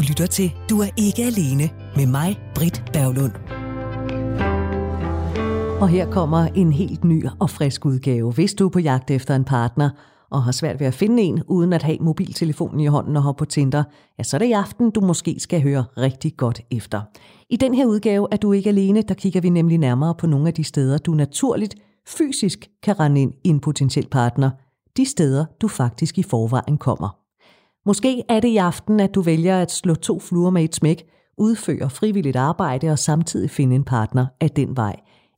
lytter til Du er ikke alene med mig, Britt Berglund. Og her kommer en helt ny og frisk udgave. Hvis du er på jagt efter en partner, og har svært ved at finde en, uden at have mobiltelefonen i hånden og hoppe på Tinder, ja, så er det i aften, du måske skal høre rigtig godt efter. I den her udgave er du ikke alene, der kigger vi nemlig nærmere på nogle af de steder, du naturligt, fysisk kan rende ind i en potentiel partner. De steder, du faktisk i forvejen kommer. Måske er det i aften, at du vælger at slå to fluer med et smæk, udføre frivilligt arbejde og samtidig finde en partner af den vej.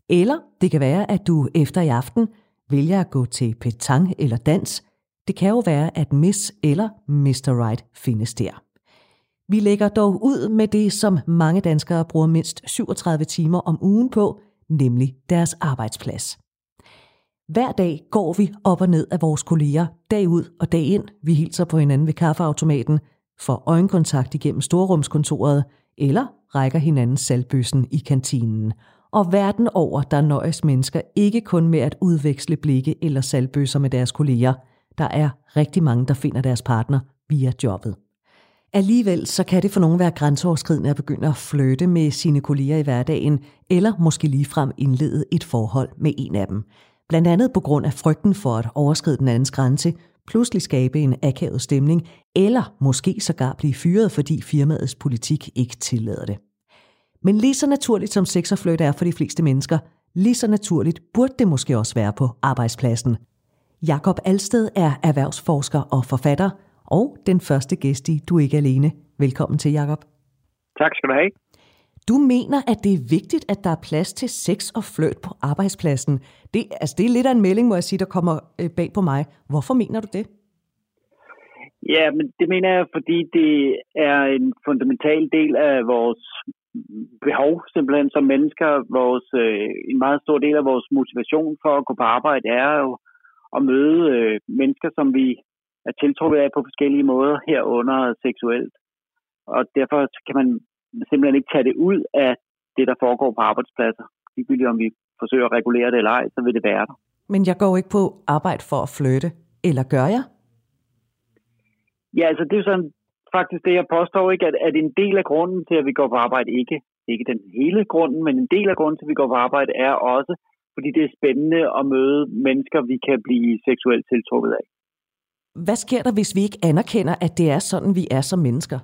Eller det kan være, at du efter i aften vælger at gå til petang eller dans. Det kan jo være, at Miss eller Mr. Right findes der. Vi lægger dog ud med det, som mange danskere bruger mindst 37 timer om ugen på, nemlig deres arbejdsplads. Hver dag går vi op og ned af vores kolleger, dag ud og dag ind. Vi hilser på hinanden ved kaffeautomaten, får øjenkontakt igennem storrumskontoret, eller rækker hinanden salgbøssen i kantinen. Og verden over, der nøjes mennesker ikke kun med at udveksle blikke eller salgbøsser med deres kolleger. Der er rigtig mange, der finder deres partner via jobbet. Alligevel så kan det for nogen være grænseoverskridende at begynde at flytte med sine kolleger i hverdagen, eller måske ligefrem indlede et forhold med en af dem. Blandt andet på grund af frygten for at overskride den andens grænse, pludselig skabe en akavet stemning, eller måske sågar blive fyret, fordi firmaets politik ikke tillader det. Men lige så naturligt som sex og fløjt er for de fleste mennesker, lige så naturligt burde det måske også være på arbejdspladsen. Jakob Alsted er erhvervsforsker og forfatter, og den første gæst i Du er ikke alene. Velkommen til, Jakob. Tak skal du have. Du mener, at det er vigtigt, at der er plads til sex og flirt på arbejdspladsen. Det, altså, det er lidt af en melding, må jeg sige, der kommer øh, bag på mig. Hvorfor mener du det? Ja, men det mener jeg, fordi det er en fundamental del af vores behov simpelthen som mennesker. Vores, øh, en meget stor del af vores motivation for at gå på arbejde er jo at møde øh, mennesker, som vi er tiltrukket af på forskellige måder, herunder seksuelt. Og derfor kan man simpelthen ikke tage det ud af det, der foregår på arbejdspladser. Ligegyldigt om vi forsøger at regulere det eller ej, så vil det være der. Men jeg går ikke på arbejde for at flytte, eller gør jeg? Ja, altså det er sådan faktisk det, jeg påstår ikke, at, at en del af grunden til, at vi går på arbejde, ikke, ikke den hele grunden, men en del af grunden til, at vi går på arbejde, er også, fordi det er spændende at møde mennesker, vi kan blive seksuelt tiltrukket af. Hvad sker der, hvis vi ikke anerkender, at det er sådan, vi er som mennesker?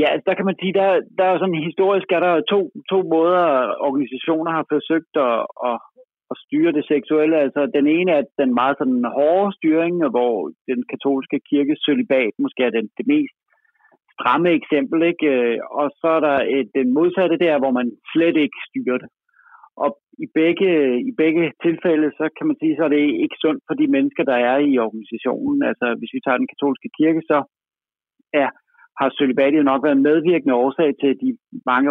Ja, altså, der kan man sige, der, der er sådan historisk, er der to, to måder, organisationer har forsøgt at, at, at styre det seksuelle. Altså den ene er den meget sådan hårde styring, hvor den katolske kirkes sølibat måske er den, det mest stramme eksempel, ikke? Øh, og så er der et, den modsatte der, hvor man slet ikke styrer det. Og i begge, i begge tilfælde, så kan man sige, så er det ikke sundt for de mennesker, der er i organisationen. Altså hvis vi tager den katolske kirke, så er har celibatet nok været medvirkende årsag til de mange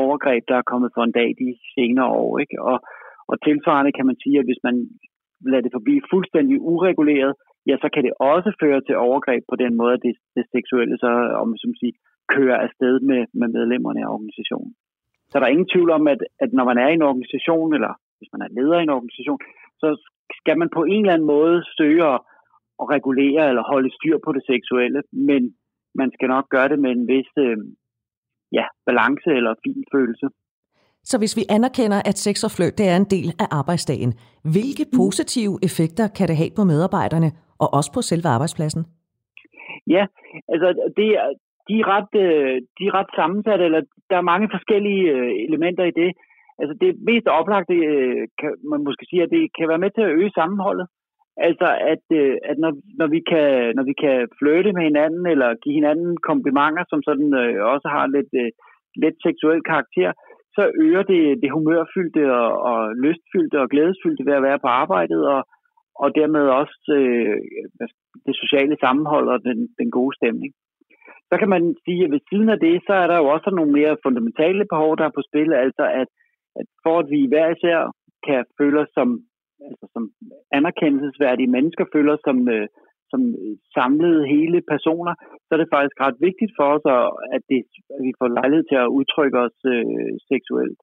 overgreb, der er kommet for en dag de senere år. Ikke? Og, og tilsvarende kan man sige, at hvis man lader det forbi fuldstændig ureguleret, ja, så kan det også føre til overgreb på den måde, at det, det seksuelle så, om som siger, kører afsted med, med medlemmerne af organisationen. Så der er ingen tvivl om, at, at når man er i en organisation, eller hvis man er leder i en organisation, så skal man på en eller anden måde søge at, at regulere eller holde styr på det seksuelle, men man skal nok gøre det med en vis øh, ja, balance eller fin følelse. Så hvis vi anerkender, at sex og fløjt det er en del af arbejdsdagen, hvilke mm. positive effekter kan det have på medarbejderne og også på selve arbejdspladsen? Ja, altså det, de, er ret, øh, de er ret sammensatte, eller der er mange forskellige øh, elementer i det. Altså det mest oplagte, kan man måske sige, at det kan være med til at øge sammenholdet. Altså, at, øh, at når, når, vi kan, når vi kan flytte med hinanden, eller give hinanden komplimenter, som sådan øh, også har lidt, øh, lidt seksuel karakter, så øger det det humørfyldte og, og lystfyldte og glædesfyldte ved at være på arbejdet, og, og dermed også øh, altså, det sociale sammenhold og den, den gode stemning. Så kan man sige, at ved siden af det, så er der jo også nogle mere fundamentale behov, der er på spil, altså at, at for at vi hver især kan føle os som altså som anerkendelsesværdige mennesker føler som, øh, som samlede hele personer, så er det faktisk ret vigtigt for os, at, det, at vi får lejlighed til at udtrykke os øh, seksuelt.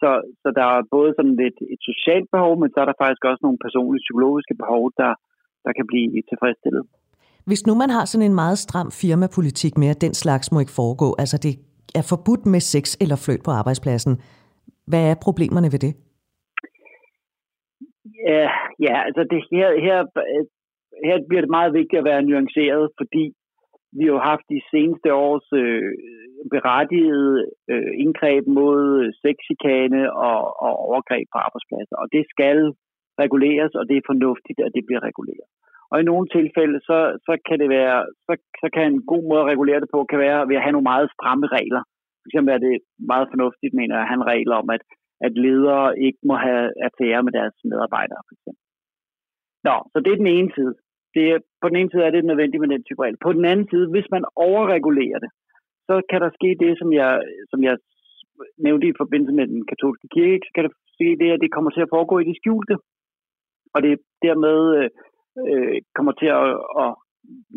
Så, så der er både sådan lidt et socialt behov, men så er der faktisk også nogle personlige psykologiske behov, der, der kan blive tilfredsstillet. Hvis nu man har sådan en meget stram firmapolitik med, at den slags må ikke foregå, altså det er forbudt med sex eller fløjt på arbejdspladsen, hvad er problemerne ved det? Ja, ja altså det her, her, her bliver det meget vigtigt at være nuanceret, fordi vi har jo haft de seneste års øh, berettigede øh, indgreb mod sexikane og, og overgreb på arbejdspladser, og det skal reguleres, og det er fornuftigt, at det bliver reguleret. Og i nogle tilfælde, så, så kan det være, så, så kan en god måde at regulere det på, kan være ved at have nogle meget stramme regler. For eksempel er det meget fornuftigt, mener jeg, at han regler om, at, at ledere ikke må have affære med deres medarbejdere, for eksempel. Nå, så det er den ene side. Det er, på den ene side er det nødvendigt med den type regel. På den anden side, hvis man overregulerer det, så kan der ske det, som jeg, som jeg nævnte i forbindelse med den katolske kirke, så kan der ske det, at det kommer til at foregå i det skjulte. Og det dermed øh, øh kommer til at, at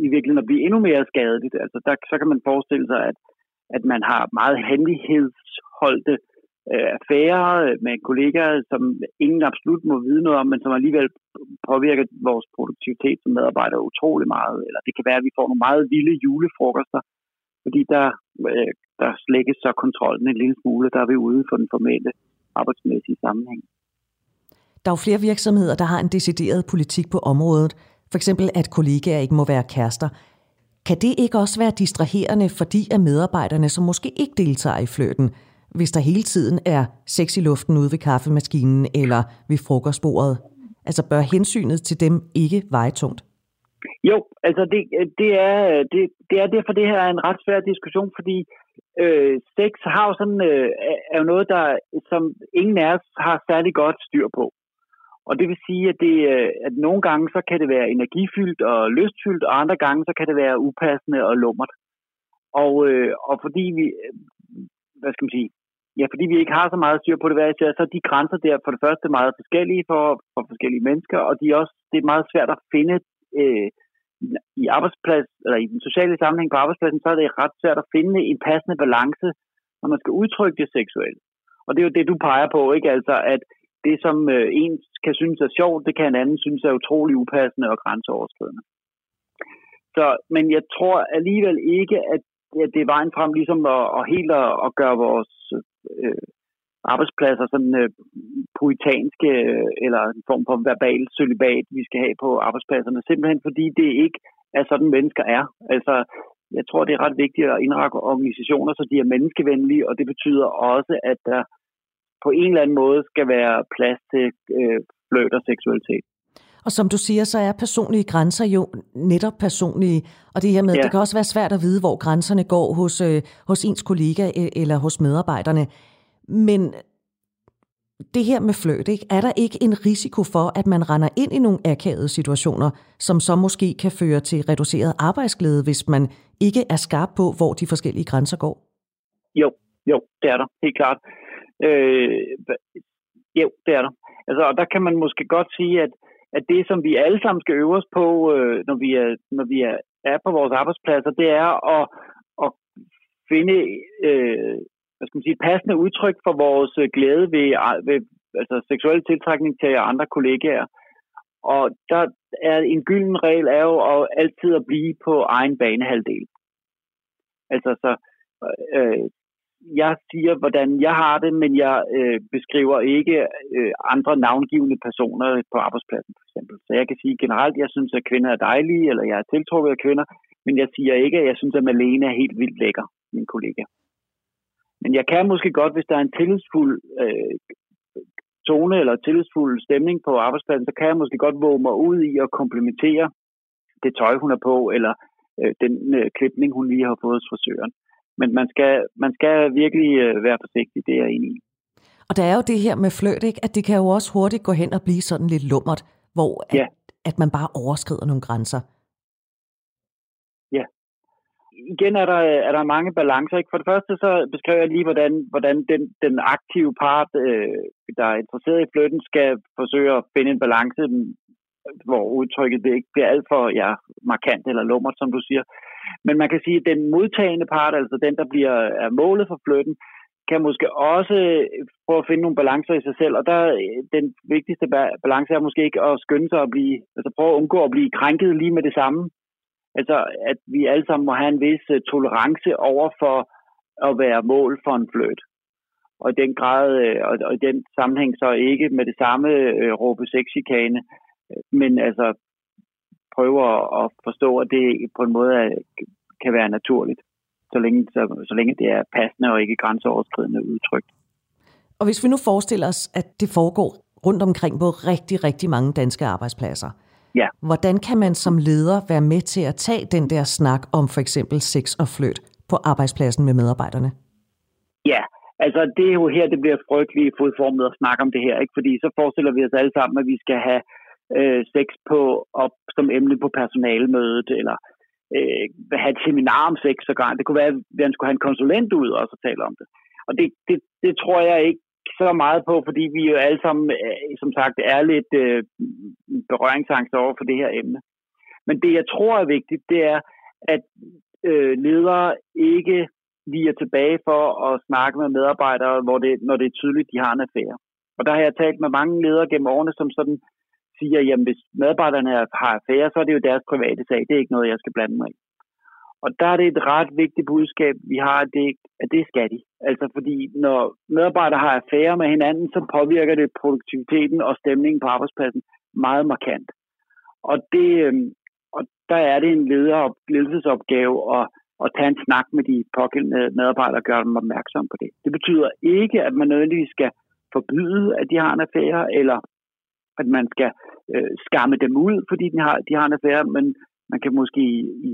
i virkeligheden at blive endnu mere skadeligt. Altså der, så kan man forestille sig, at, at man har meget hemmelighedsholdte øh, affærer øh, med kollegaer, som ingen absolut må vide noget om, men som alligevel påvirker vores produktivitet som medarbejdere utrolig meget. Eller det kan være, at vi får nogle meget vilde julefrokoster, fordi der, øh, der slækkes så kontrollen en lille smule, der er vi ude for den formelle arbejdsmæssige sammenhæng. Der er jo flere virksomheder, der har en decideret politik på området. For eksempel, at kollegaer ikke må være kærester. Kan det ikke også være distraherende for de af medarbejderne, som måske ikke deltager i fløten, hvis der hele tiden er sex i luften ude ved kaffemaskinen eller ved frokostbordet? Altså bør hensynet til dem ikke veje tungt? Jo, altså det, det, er, det, det er derfor, det her er en ret svær diskussion, fordi øh, sex har jo sådan, øh, er jo noget, der, som ingen af os har særlig godt styr på. Og det vil sige, at, det, øh, at nogle gange så kan det være energifyldt og lystfyldt, og andre gange så kan det være upassende og lummert. Og, øh, og fordi vi, hvad skal man sige, ja, fordi vi ikke har så meget styr på det hver især, så er de grænser der for det første meget forskellige for, for forskellige mennesker, og de er også, det er meget svært at finde øh, i arbejdsplads, eller i den sociale sammenhæng på arbejdspladsen, så er det ret svært at finde en passende balance, når man skal udtrykke det seksuelt. Og det er jo det, du peger på, ikke? Altså, at det, som øh, en kan synes er sjovt, det kan en anden synes er utrolig upassende og grænseoverskridende. Så, men jeg tror alligevel ikke, at, at det er vejen frem ligesom at, at helt at, at gøre vores øh, arbejdspladser sådan øh, puritanske øh, eller en form for verbal celibat, vi skal have på arbejdspladserne, simpelthen fordi det ikke er sådan, mennesker er. Altså, jeg tror, det er ret vigtigt at indrette organisationer, så de er menneskevenlige, og det betyder også, at der på en eller anden måde skal være plads til øh, fløjt og seksualitet. Og som du siger, så er personlige grænser jo netop personlige. Og det her med, ja. det kan også være svært at vide, hvor grænserne går hos, øh, hos ens kollega e- eller hos medarbejderne. Men det her med fløjt, ikke? er der ikke en risiko for, at man render ind i nogle akavede situationer, som så måske kan føre til reduceret arbejdsglæde, hvis man ikke er skarp på, hvor de forskellige grænser går? Jo, jo, det er der, helt klart. Øh, jo, det er der. Altså, og der kan man måske godt sige, at, at det, som vi alle sammen skal øve os på, øh, når vi, er, når vi er, er på vores arbejdspladser, det er at, at finde øh, hvad skal man sige, passende udtryk for vores øh, glæde ved, øh, ved altså seksuel tiltrækning til andre kollegaer. Og der er en gylden regel er jo at altid at blive på egen banehalvdel. Altså så øh, jeg siger, hvordan jeg har det, men jeg øh, beskriver ikke øh, andre navngivende personer på arbejdspladsen, for eksempel. Så jeg kan sige generelt, jeg synes, at kvinder er dejlige, eller jeg er tiltrukket af kvinder, men jeg siger ikke, at jeg synes, at Malene er helt vildt lækker, min kollega. Men jeg kan måske godt, hvis der er en tillidsfuld øh, tone eller tillidsfuld stemning på arbejdspladsen, så kan jeg måske godt våge mig ud i at komplementere det tøj, hun er på, eller øh, den øh, klipning, hun lige har fået hos frisøren. Men man skal, man skal virkelig øh, være forsigtig, det er jeg enig i. Og der er jo det her med fløjt, ikke? at det kan jo også hurtigt gå hen og blive sådan lidt lummert, hvor at, ja. at man bare overskrider nogle grænser. Ja. Igen er der, er der mange balancer. Ikke? For det første så beskriver jeg lige, hvordan, hvordan den, den aktive part, øh, der er interesseret i flytten, skal forsøge at finde en balance, hvor udtrykket det ikke bliver alt for ja, markant eller lummert, som du siger. Men man kan sige, at den modtagende part, altså den, der bliver er målet for flytten, kan måske også prøve at finde nogle balancer i sig selv, og der den vigtigste balance er måske ikke at skynde sig at blive, altså prøve at undgå at blive krænket lige med det samme. Altså, at vi alle sammen må have en vis øh, tolerance over for at være mål for en fløjt. Og i den grad, øh, og, og i den sammenhæng så ikke med det samme øh, råbe sexchikane, men altså prøve at forstå, at det på en måde kan være naturligt, så længe, så, så længe det er passende og ikke grænseoverskridende udtryk. Og hvis vi nu forestiller os, at det foregår rundt omkring på rigtig, rigtig mange danske arbejdspladser, ja. hvordan kan man som leder være med til at tage den der snak om for eksempel sex og flyt på arbejdspladsen med medarbejderne? Ja, altså det er jo her, det bliver frygteligt fodformet at snakke om det her, ikke? fordi så forestiller vi os alle sammen, at vi skal have øh, sex på, op som emne på personalemødet, eller øh, have et seminar om sex sågar. Det kunne være, at han skulle have en konsulent ud og så tale om det. Og det, det, det tror jeg ikke så meget på, fordi vi jo alle sammen, øh, som sagt, er lidt øh, berøringsangst over for det her emne. Men det, jeg tror er vigtigt, det er, at øh, ledere ikke viger tilbage for at snakke med medarbejdere, hvor det, når det er tydeligt, de har en affære. Og der har jeg talt med mange ledere gennem årene, som sådan siger, jamen hvis medarbejderne har affære, så er det jo deres private sag. Det er ikke noget, jeg skal blande mig i. Og der er det et ret vigtigt budskab, vi har, at det, at det skal de. Altså fordi når medarbejdere har affære med hinanden, så påvirker det produktiviteten og stemningen på arbejdspladsen meget markant. Og, det, øhm, og der er det en leder, ledelsesopgave at, at tage en snak med de pågældende medarbejdere og gøre dem opmærksom på det. Det betyder ikke, at man nødvendigvis skal forbyde, at de har en affære, eller at man skal øh, skamme dem ud, fordi de har, de har en affære, men man kan måske i,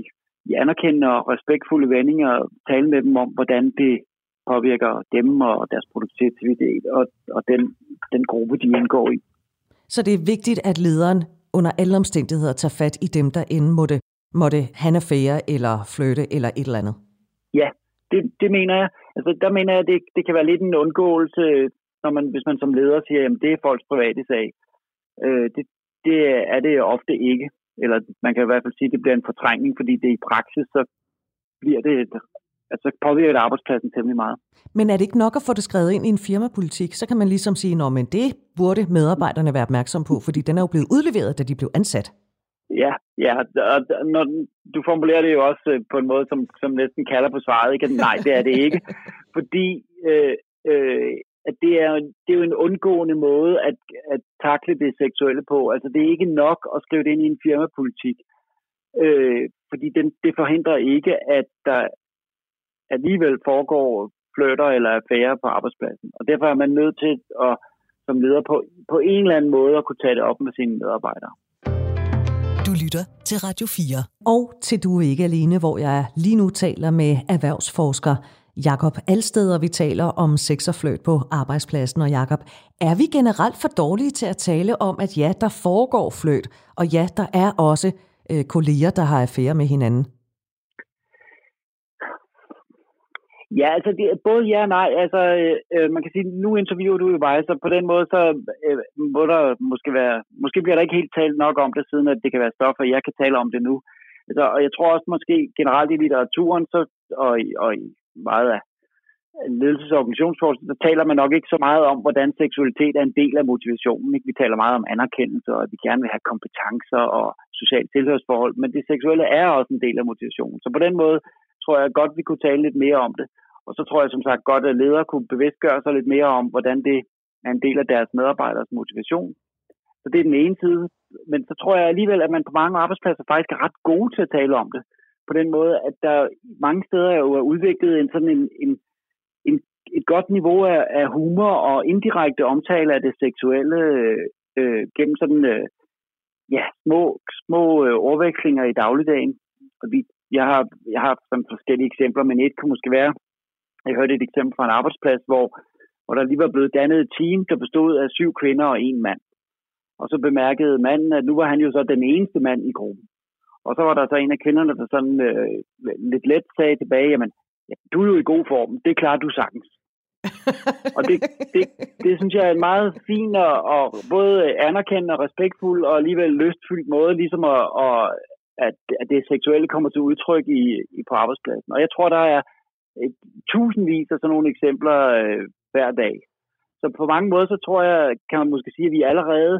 i anerkendende og respektfulde vendinger tale med dem om, hvordan det påvirker dem og deres produktivitet og, og den, den gruppe, de indgår i. Så det er vigtigt, at lederen under alle omstændigheder tager fat i dem, der end måtte, måtte have en affære eller flytte eller et eller andet? Ja, det, det mener jeg. Altså, der mener jeg, at det, det kan være lidt en undgåelse, når man, hvis man som leder siger, at det er folks private sag. Øh, det, det er det ofte ikke. Eller man kan i hvert fald sige, at det bliver en fortrængning, fordi det i praksis, så bliver det et, altså påvirker det arbejdspladsen temmelig meget. Men er det ikke nok at få det skrevet ind i en firmapolitik? Så kan man ligesom sige, at det burde medarbejderne være opmærksom på, fordi den er jo blevet udleveret, da de blev ansat. Ja, ja, og når, du formulerer det jo også øh, på en måde, som, som næsten kalder på svaret. Ikke? Nej, det er det ikke. fordi øh, øh, at det er, det er jo en undgående måde at, at takle det seksuelle på. Altså det er ikke nok at skrive det ind i en firmapolitik, øh, fordi den, det forhindrer ikke, at der alligevel foregår flytter eller affære på arbejdspladsen. Og derfor er man nødt til at som leder på, på en eller anden måde at kunne tage det op med sine medarbejdere. Du lytter til Radio 4. Og til Du er ikke alene, hvor jeg lige nu taler med erhvervsforsker Jakob Alsteder, vi taler om sex og fløjt på arbejdspladsen. Og Jakob, er vi generelt for dårlige til at tale om, at ja, der foregår fløjt, og ja, der er også øh, kolleger, der har affære med hinanden? Ja, altså det, både ja og nej. Altså, øh, man kan sige, nu interviewer du jo mig, så på den måde, så øh, må der måske være, måske bliver der ikke helt talt nok om det, siden at det kan være stof, og jeg kan tale om det nu. Altså, og jeg tror også måske generelt i litteraturen så, og, og i meget af ledelses- og organisationsforskning, så taler man nok ikke så meget om, hvordan seksualitet er en del af motivationen. Ikke? Vi taler meget om anerkendelse, og at vi gerne vil have kompetencer og socialt tilhørsforhold, men det seksuelle er også en del af motivationen. Så på den måde tror jeg godt, vi kunne tale lidt mere om det. Og så tror jeg som sagt godt, at ledere kunne bevidstgøre sig lidt mere om, hvordan det er en del af deres medarbejderes motivation. Så det er den ene side. Men så tror jeg alligevel, at man på mange arbejdspladser faktisk er ret gode til at tale om det på den måde, at der mange steder jo er udviklet en sådan en, en, en et godt niveau af, af humor og indirekte omtale af det seksuelle øh, gennem sådan øh, ja, små, små øh, overvekslinger i dagligdagen. Og vi, jeg har, jeg har sådan forskellige eksempler, men et kan måske være, jeg hørte et eksempel fra en arbejdsplads, hvor, hvor der lige var blevet dannet et team, der bestod af syv kvinder og en mand. Og så bemærkede manden, at nu var han jo så den eneste mand i gruppen. Og så var der så en af kvinderne, der sådan øh, lidt let sagde tilbage, jamen, ja, du er jo i god form, det klarer du sagtens. og det, det, det synes jeg er en meget fin og, og både anerkendende og respektfuld og alligevel lystfyldt måde, ligesom at, at, at, at det seksuelle kommer til udtryk i, i på arbejdspladsen. Og jeg tror, der er et, tusindvis af sådan nogle eksempler øh, hver dag. Så på mange måder, så tror jeg, kan man måske sige, at vi allerede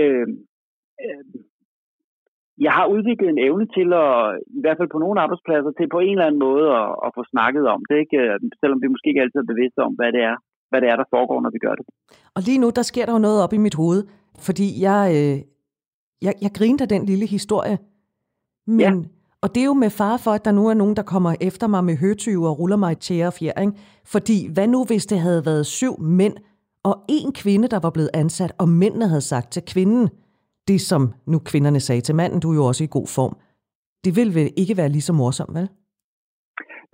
øh, øh, jeg har udviklet en evne til at, i hvert fald på nogle arbejdspladser, til på en eller anden måde at, at få snakket om det, ikke? selvom vi måske ikke altid er bevidste om, hvad det er, hvad det er, der foregår, når vi gør det. Og lige nu, der sker der jo noget op i mit hoved, fordi jeg, øh, jeg, jeg grinte af den lille historie, men, ja. og det er jo med far for, at der nu er nogen, der kommer efter mig med høtyve og ruller mig i tjære og fjering, fordi hvad nu, hvis det havde været syv mænd og en kvinde, der var blevet ansat, og mændene havde sagt til kvinden, det som nu kvinderne sagde til manden, du er jo også i god form. Det vil vel ikke være lige så morsomt, vel?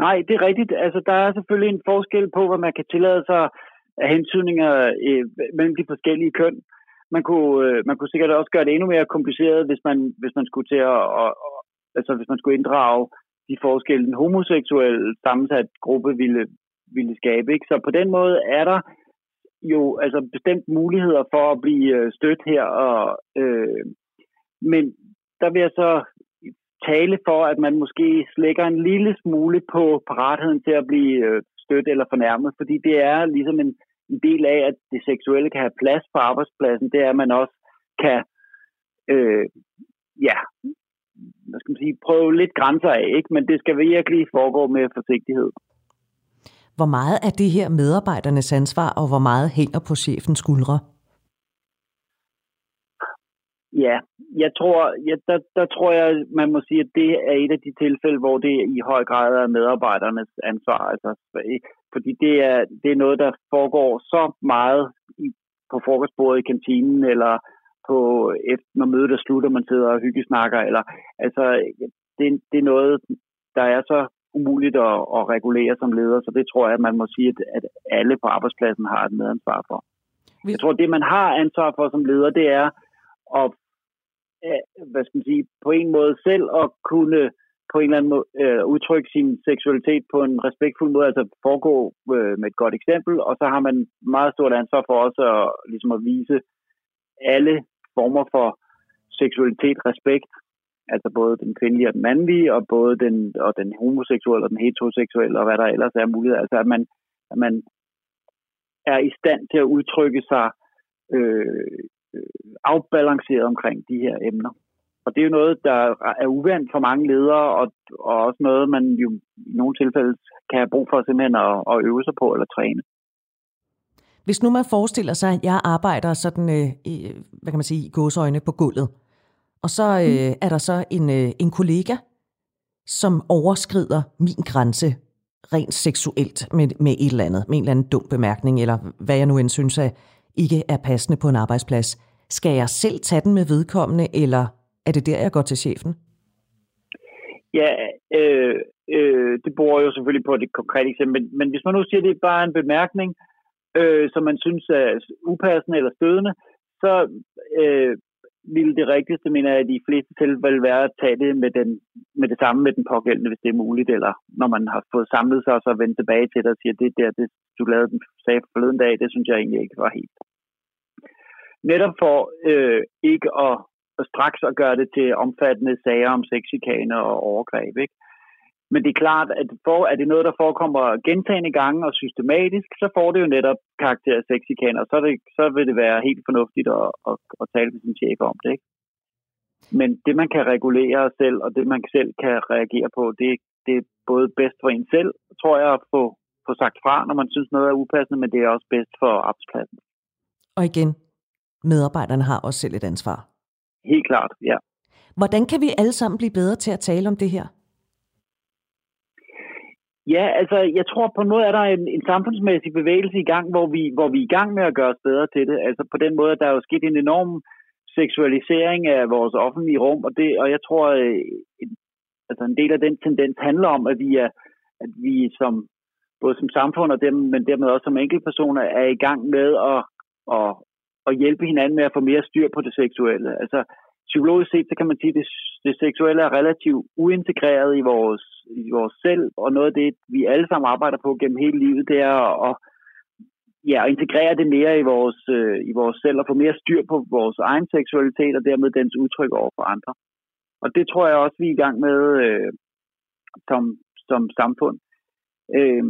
Nej, det er rigtigt. Altså, der er selvfølgelig en forskel på, hvad man kan tillade sig af hensynninger øh, mellem de forskellige køn. Man kunne, øh, man kunne sikkert også gøre det endnu mere kompliceret, hvis man, hvis man skulle til at, og, og, altså hvis man skulle inddrage de forskelle, den homoseksuelle sammensat gruppe ville, ville skabe. Ikke? Så på den måde er der jo altså bestemt muligheder for at blive øh, stødt her. Og, øh, men der vil jeg så tale for, at man måske slækker en lille smule på paratheden til at blive øh, stødt eller fornærmet, fordi det er ligesom en, en del af, at det seksuelle kan have plads på arbejdspladsen, det er, at man også kan øh, ja, hvad skal man sige, prøve lidt grænser af, ikke? men det skal virkelig foregå med forsigtighed. Hvor meget er det her medarbejdernes ansvar, og hvor meget hænger på chefens skuldre? Ja, jeg tror, ja, der, der tror jeg, man må sige, at det er et af de tilfælde, hvor det i høj grad er medarbejdernes ansvar. Altså, fordi det er, det er noget, der foregår så meget i, på frokostbordet i kantinen, eller på, efter, når mødet er slut, og man sidder og hyggesnakker. Eller, altså, det, det er noget, der er så umuligt at, at regulere som leder, så det tror jeg, at man må sige, at, at alle på arbejdspladsen har et medansvar for. Jeg tror, det, man har ansvar for som leder, det er at hvad skal man sige, på en måde selv at kunne på en eller anden måde øh, udtrykke sin seksualitet på en respektfuld måde, altså foregå øh, med et godt eksempel, og så har man meget stort ansvar for også at, ligesom at vise alle former for seksualitet respekt, altså både den kvindelige og den mandlige, og både den, og den homoseksuelle og den heteroseksuelle, og hvad der ellers er muligt. Altså at man, at man er i stand til at udtrykke sig øh, afbalanceret omkring de her emner. Og det er jo noget, der er uvandt for mange ledere, og, og også noget, man jo i nogle tilfælde kan have brug for simpelthen at, at øve sig på eller træne. Hvis nu man forestiller sig, at jeg arbejder sådan, øh, hvad kan man sige, i gåsøjne på gulvet, og så øh, mm. er der så en, øh, en kollega, som overskrider min grænse rent seksuelt med, med et eller andet, med en eller anden dum bemærkning, eller hvad jeg nu end synes er, ikke er passende på en arbejdsplads. Skal jeg selv tage den med vedkommende, eller er det der, jeg går til chefen? Ja, øh, øh, det bor jo selvfølgelig på det konkrete eksempel, men, men hvis man nu siger, at det er bare en bemærkning, øh, som man synes er upassende eller stødende, så øh, ville det rigtigste, mener jeg, at de fleste tilfælde være at tage det med, den, med det samme med den pågældende, hvis det er muligt, eller når man har fået samlet sig og så vendt tilbage til dig og siger, det der, det, du lavede den sag forleden dag, det synes jeg egentlig ikke var helt. Netop for øh, ikke at, at straks at gøre det til omfattende sager om sexikane og overgreb, ikke? Men det er klart, at for, er det noget, der forekommer gentagende gange og systematisk, så får det jo netop karakter af sexikaner, så, det, så vil det være helt fornuftigt at, at, at tale med sin chef om det. Ikke? Men det, man kan regulere selv, og det, man selv kan reagere på, det, det er både bedst for en selv, tror jeg, at få, få sagt fra, når man synes noget er upassende, men det er også bedst for arbejdspladsen. Og igen, medarbejderne har også selv et ansvar. Helt klart, ja. Hvordan kan vi alle sammen blive bedre til at tale om det her? Ja, altså jeg tror på en måde at der en, en samfundsmæssig bevægelse i gang, hvor vi, hvor vi er i gang med at gøre os bedre til det. Altså på den måde, at der er jo sket en enorm seksualisering af vores offentlige rum, og, det, og jeg tror, øh, en, altså en del af den tendens handler om, at vi er, at vi som både som samfund og dem, men dermed også som enkeltpersoner er i gang med at, at, at hjælpe hinanden med at få mere styr på det seksuelle. Altså psykologisk set, så kan man sige, at det, det seksuelle er relativt uintegreret i vores, i vores selv, og noget af det, vi alle sammen arbejder på gennem hele livet, det er at, ja, at integrere det mere i vores, øh, i vores selv, og få mere styr på vores egen seksualitet, og dermed dens udtryk over for andre. Og det tror jeg også, vi er i gang med øh, som, som samfund. Øh,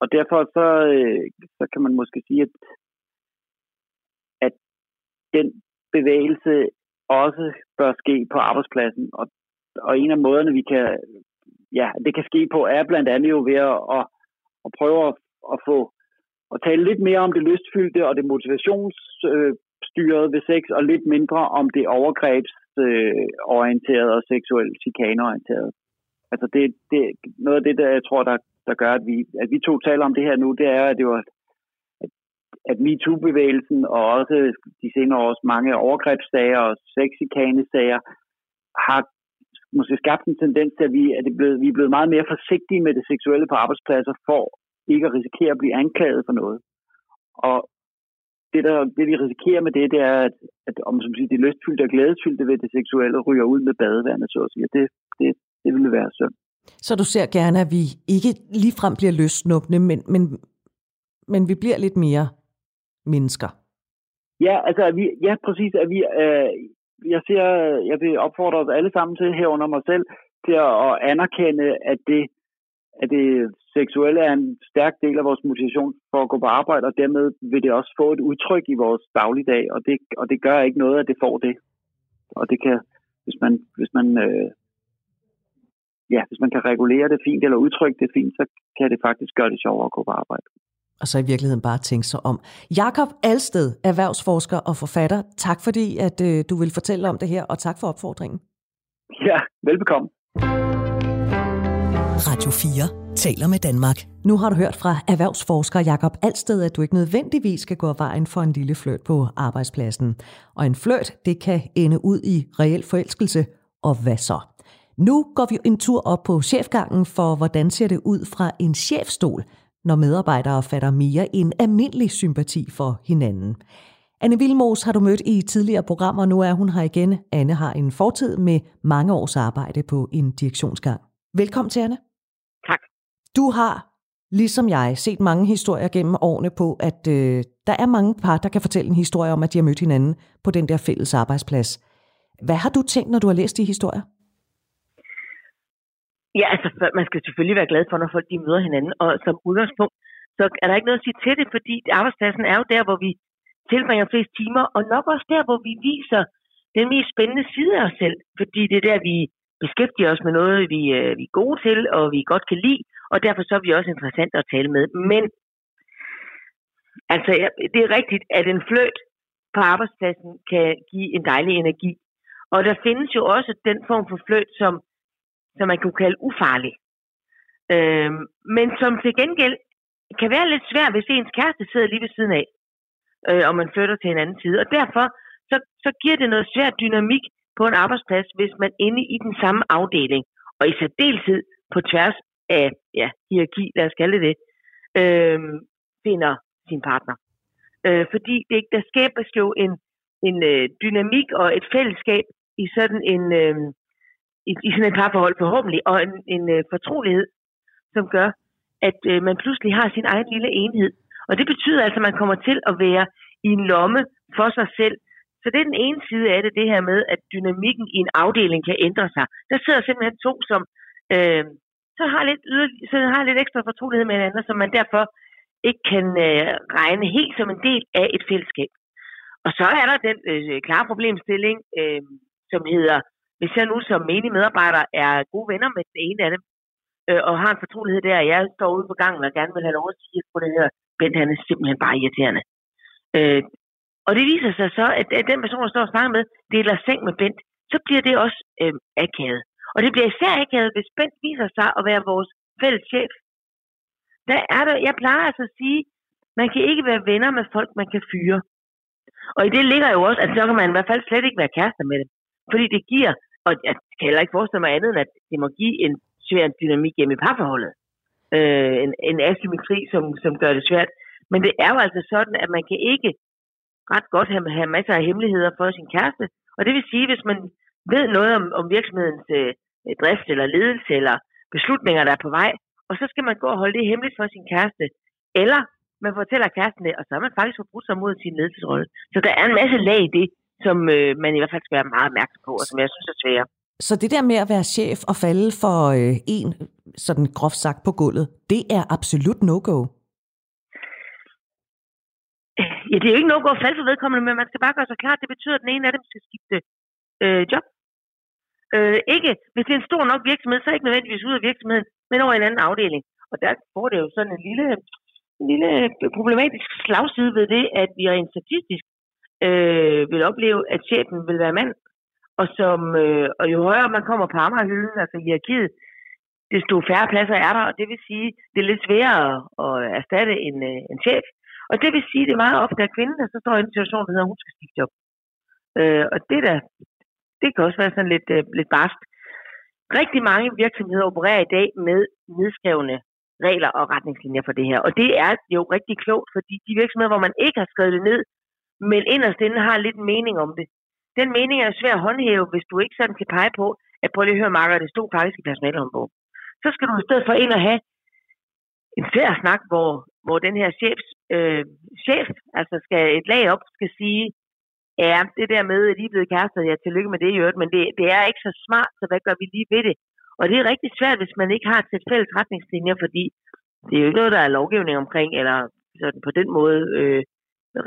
og derfor så, øh, så kan man måske sige, at, at den bevægelse også bør ske på arbejdspladsen. Og, og en af måderne, vi kan, ja, det kan ske på, er blandt andet jo ved at, at, at prøve at, at få at tale lidt mere om det lystfyldte og det motivationsstyrede ved sex, og lidt mindre om det overgrebsorienterede og seksuelt chikaneorienterede. Altså det, det, noget af det, der jeg tror, der, der gør, at vi, at vi to taler om det her nu, det er, at det var at MeToo-bevægelsen og også de senere års mange overgrebssager og sexikanesager har måske skabt en tendens til, at vi, at det blevet, vi er blevet meget mere forsigtige med det seksuelle på arbejdspladser for ikke at risikere at blive anklaget for noget. Og det, der, det vi risikerer med det, det er, at, at om som siger, det lystfyldte og glædesfyldte ved det seksuelle ryger ud med badevandet, så at sige. Det, det, det ville være synd. Så du ser gerne, at vi ikke ligefrem bliver løsnuppende, men, men, men vi bliver lidt mere mennesker? Ja, altså, vi, ja, præcis. At vi, øh, jeg, ser, jeg vil opfordre os alle sammen til, herunder mig selv, til at, at anerkende, at det, at det seksuelle er en stærk del af vores motivation for at gå på arbejde, og dermed vil det også få et udtryk i vores dagligdag, og det, og det gør ikke noget, at det får det. Og det kan, hvis man, hvis man, øh, ja, hvis man kan regulere det fint eller udtrykke det fint, så kan det faktisk gøre det sjovere at gå på arbejde. Og så i virkeligheden bare tænke sig om. Jakob Alsted, erhvervsforsker og forfatter, tak fordi, at øh, du vil fortælle om det her, og tak for opfordringen. Ja, velbekomme. Radio 4 taler med Danmark. Nu har du hørt fra erhvervsforsker Jakob Alsted, at du ikke nødvendigvis skal gå vejen for en lille fløjt på arbejdspladsen. Og en fløjt, det kan ende ud i reel forelskelse. Og hvad så? Nu går vi en tur op på chefgangen for, hvordan ser det ud fra en chefstol, når medarbejdere fatter mere end almindelig sympati for hinanden. Anne Vilmos har du mødt i tidligere programmer, nu er hun her igen. Anne har en fortid med mange års arbejde på en direktionsgang. Velkommen til, Anne. Tak. Du har, ligesom jeg, set mange historier gennem årene på, at øh, der er mange par, der kan fortælle en historie om, at de har mødt hinanden på den der fælles arbejdsplads. Hvad har du tænkt, når du har læst de historier? Ja, altså man skal selvfølgelig være glad for, når folk de møder hinanden, og som udgangspunkt, så er der ikke noget at sige til det, fordi arbejdspladsen er jo der, hvor vi tilbringer flest timer, og nok også der, hvor vi viser den mest spændende side af os selv, fordi det er der, vi beskæftiger os med noget, vi, øh, vi er gode til, og vi godt kan lide, og derfor så er vi også interessante at tale med. Men altså, det er rigtigt, at en fløjt på arbejdspladsen kan give en dejlig energi. Og der findes jo også den form for fløjt, som, som man kunne kalde ufarlig. Øh, men som til gengæld kan være lidt svært, hvis ens kæreste sidder lige ved siden af, øh, og man flytter til en anden side. Og derfor så, så giver det noget svært dynamik på en arbejdsplads, hvis man inde i den samme afdeling, og i særdeleshed på tværs af ja, hierarki, lad os kalde det det, øh, finder sin partner. Øh, fordi det, der skabes jo en, en øh, dynamik og et fællesskab i sådan en øh, i, i sådan et parforhold forhåbentlig, og en, en øh, fortrolighed, som gør, at øh, man pludselig har sin egen lille enhed. Og det betyder altså, at man kommer til at være i en lomme for sig selv, så det er den ene side af det, det her med, at dynamikken i en afdeling kan ændre sig. Der sidder simpelthen to, som øh, så har lidt, yder, så har lidt ekstra fortrolighed med hinanden, som man derfor ikke kan øh, regne helt som en del af et fællesskab. Og så er der den øh, klare problemstilling, øh, som hedder, hvis jeg nu som menig medarbejder er gode venner med den ene af dem, øh, og har en fortrolighed der, og jeg står ude på gangen og gerne vil have lov at sige, at det her, Bent han er simpelthen bare irriterende. Øh, og det viser sig så, at, at den person, der står og snakker med, deler seng med Bent, så bliver det også øh, akavet. Og det bliver især akavet, hvis Bent viser sig at være vores fælles chef. Der er der, jeg plejer altså at sige, man kan ikke være venner med folk, man kan fyre. Og i det ligger jo også, at så kan man i hvert fald slet ikke være kærester med dem. Fordi det giver, og jeg kan heller ikke forestille mig andet, end at det må give en svær dynamik hjemme i parforholdet. Øh, en, en asymmetri, som, som gør det svært. Men det er jo altså sådan, at man kan ikke ret godt have, have masser af hemmeligheder for sin kæreste. Og det vil sige, hvis man ved noget om, om virksomhedens øh, drift eller ledelse eller beslutninger, der er på vej, og så skal man gå og holde det hemmeligt for sin kæreste. Eller man fortæller kæresten det, og så har man faktisk forbrudt sig mod sin ledelsesrolle. Så der er en masse lag i det, som øh, man i hvert fald skal være meget opmærksom på, og som jeg synes er svære. Så det der med at være chef og falde for øh, en, sådan groft sagt på gulvet, det er absolut no-go. Ja, det er jo ikke noget at falde for vedkommende, men man skal bare gøre sig klart, det betyder, at den ene af dem skal skifte øh, job. Øh, ikke, hvis det er en stor nok virksomhed, så er ikke nødvendigvis ud af virksomheden, men over en anden afdeling. Og der får det jo sådan en lille, en lille problematisk slagside ved det, at vi rent statistisk øh, vil opleve, at chefen vil være mand, og, som, øh, og jo højere man kommer på Amagerhylden, altså hierarkiet, desto færre pladser er der, og det vil sige, det er lidt sværere at erstatte en, øh, en chef. Og det vil sige, det er meget ofte, at kvinden, der så står i en situation, der hedder, hun skal skifte job. Øh, og det der, det kan også være sådan lidt, øh, lidt barst. Rigtig mange virksomheder opererer i dag med nedskrevne regler og retningslinjer for det her. Og det er jo rigtig klogt, fordi de virksomheder, hvor man ikke har skrevet det ned, men inderst inde har lidt mening om det. Den mening er svær at håndhæve, hvis du ikke sådan kan pege på, at prøv lige at høre, Marker, det stod faktisk i personalhåndbog. Så skal du i stedet for ind og have en svær snak, hvor, hvor den her chefs, øh, chef, altså skal et lag op, skal sige, ja, det der med, at I er blevet kærester, ja, tillykke med det i øvrigt, men det, det er ikke så smart, så hvad gør vi lige ved det? Og det er rigtig svært, hvis man ikke har et fælles retningslinjer, fordi det er jo ikke noget, der er lovgivning omkring, eller sådan på den måde øh,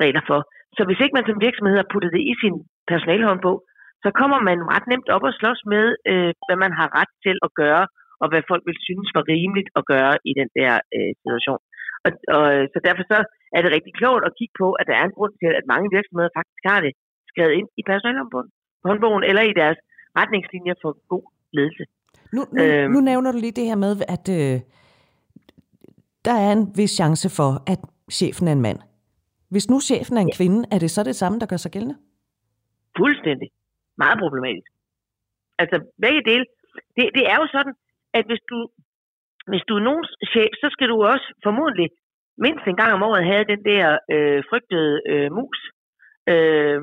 regler for. Så hvis ikke man som virksomhed har puttet det i sin personalhåndbog, så kommer man ret nemt op og slås med, øh, hvad man har ret til at gøre, og hvad folk vil synes var rimeligt at gøre i den der øh, situation. Og, og, så derfor så er det rigtig klogt at kigge på, at der er en grund til, at mange virksomheder faktisk har det skrevet ind i personalhåndbogen eller i deres retningslinjer for god ledelse. Nu, nu, øhm, nu nævner du lige det her med, at øh, der er en vis chance for, at chefen er en mand. Hvis nu chefen er en ja. kvinde, er det så det samme, der gør sig gældende? Fuldstændig. Meget problematisk. Altså begge dele. Det, det er jo sådan, at hvis du, hvis du er nogens chef, så skal du også formodentlig mindst en gang om året have den der øh, frygtede øh, mus. Øh,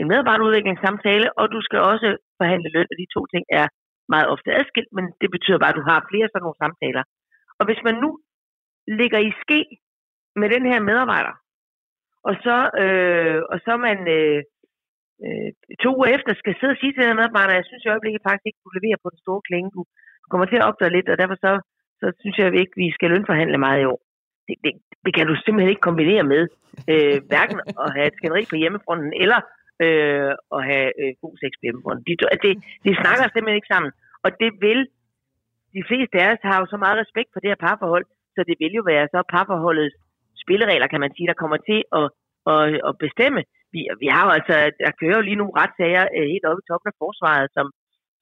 en medarbejderudviklingssamtale, og du skal også forhandle løn, og de to ting er meget ofte adskilt, men det betyder bare, at du har flere sådan nogle samtaler. Og hvis man nu ligger i ske med den her medarbejder, og så, øh, og så man øh, øh, to uger efter skal sidde og sige til den medarbejder, jeg synes i øjeblikket faktisk ikke, du leverer på den store klinge, du kommer til at opdage lidt, og derfor så, så synes jeg ikke, vi skal lønforhandle meget i år. Det, det, det kan du simpelthen ikke kombinere med, øh, hverken at have et skænderi på hjemmefronten, eller øh, at have øh, god sex på hjemmefronten. De, det, de snakker simpelthen ikke sammen, og det vil de fleste af os har jo så meget respekt for det her parforhold, så det vil jo være så parforholdets spilleregler, kan man sige, der kommer til at, at, at bestemme. Vi, vi har jo altså, der kører jo lige nogle retssager øh, helt oppe i toppen af forsvaret, som,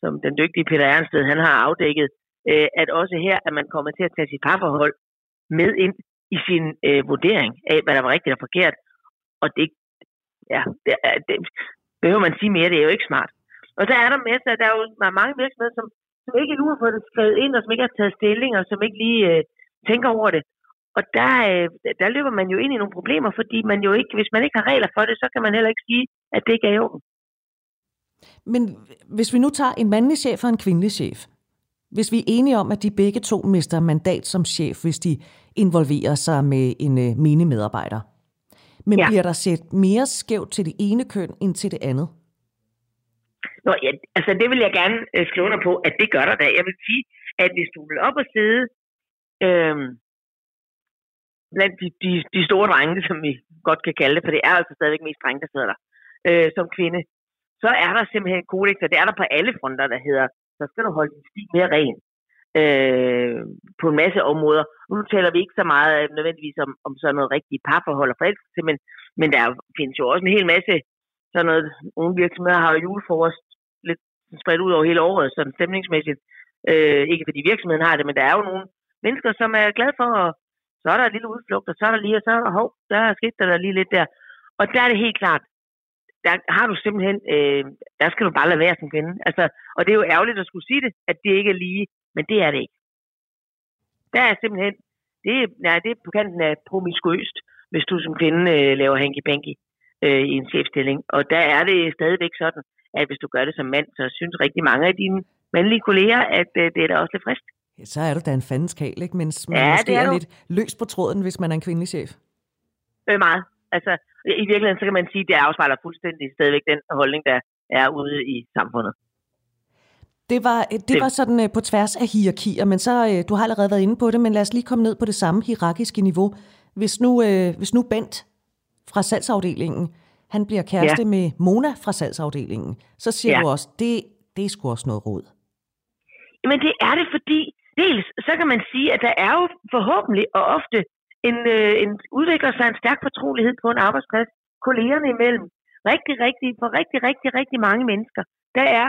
som den dygtige Peter Ernsted, han har afdækket, øh, at også her, at man kommer til at tage sit parforhold med ind i sin øh, vurdering af, hvad der var rigtigt og forkert. Og det, ja, det, det behøver man sige mere, det er jo ikke smart. Og så er der masser, der er jo mange virksomheder, som, som ikke nu har fået det skrevet ind, og som ikke har taget stilling, og som ikke lige øh, tænker over det. Og der, øh, der løber man jo ind i nogle problemer, fordi man jo ikke, hvis man ikke har regler for det, så kan man heller ikke sige, at det ikke er i orden. Men hvis vi nu tager en mandlig chef og en kvindelig chef, hvis vi er enige om, at de begge to mister mandat som chef, hvis de involverer sig med en øh, menig medarbejder, men ja. bliver der set mere skævt til det ene køn end til det andet? Nå, ja, altså det vil jeg gerne øh, slå under på, at det gør der da. Jeg vil sige, at hvis du vil op og sidde øh, blandt de, de, de store drenge, som vi godt kan kalde det, for det er altså stadigvæk mest drenge, der sidder der, øh, som kvinde, så er der simpelthen et kodex, og det er der på alle fronter, der hedder, så skal du holde din stil mere ren øh, på en masse områder. Nu taler vi ikke så meget øh, nødvendigvis om, om sådan noget rigtigt parforhold og forældre, men, men der findes jo også en hel masse sådan noget, nogle virksomheder har jo julefrokost lidt spredt ud over hele året, sådan stemningsmæssigt. Øh, ikke fordi virksomheden har det, men der er jo nogle mennesker, som er glade for, at så er der en lille udflugt, og så er der lige, og så er der, hov, der er sket der lige lidt der. Og der er det helt klart, der har du simpelthen, øh, der skal du bare lade være som kvinde. Altså, og det er jo ærgerligt at skulle sige det, at det ikke er lige, men det er det ikke. Der er simpelthen, det er, nej, det er på kanten af promiskuøst, hvis du som kvinde øh, laver hanky-panky øh, i en chefstilling. Og der er det stadigvæk sådan, at hvis du gør det som mand, så synes rigtig mange af dine mandlige kolleger, at øh, det er da også lidt frisk. Ja, så er du da en fandens kal, ikke? Mens man ja, måske er, er lidt løs på tråden, hvis man er en kvindelig chef. Øh, meget. Altså, i virkeligheden, så kan man sige, at det afspejler fuldstændig stadigvæk den holdning, der er ude i samfundet. Det var, det var sådan uh, på tværs af hierarkier, men så, uh, du har allerede været inde på det, men lad os lige komme ned på det samme hierarkiske niveau. Hvis nu, hvis nu Bent fra salgsafdelingen han bliver kæreste ja. med Mona fra salgsafdelingen, så siger ja. du også, det, det er sgu også noget råd. Men det er det, fordi dels så kan man sige, at der er jo forhåbentlig og ofte en, øh, en udvikler sig en stærk fortrolighed på en arbejdsplads, kollegerne imellem. Rigtig, rigtig, for rigtig, rigtig, rigtig mange mennesker, der er,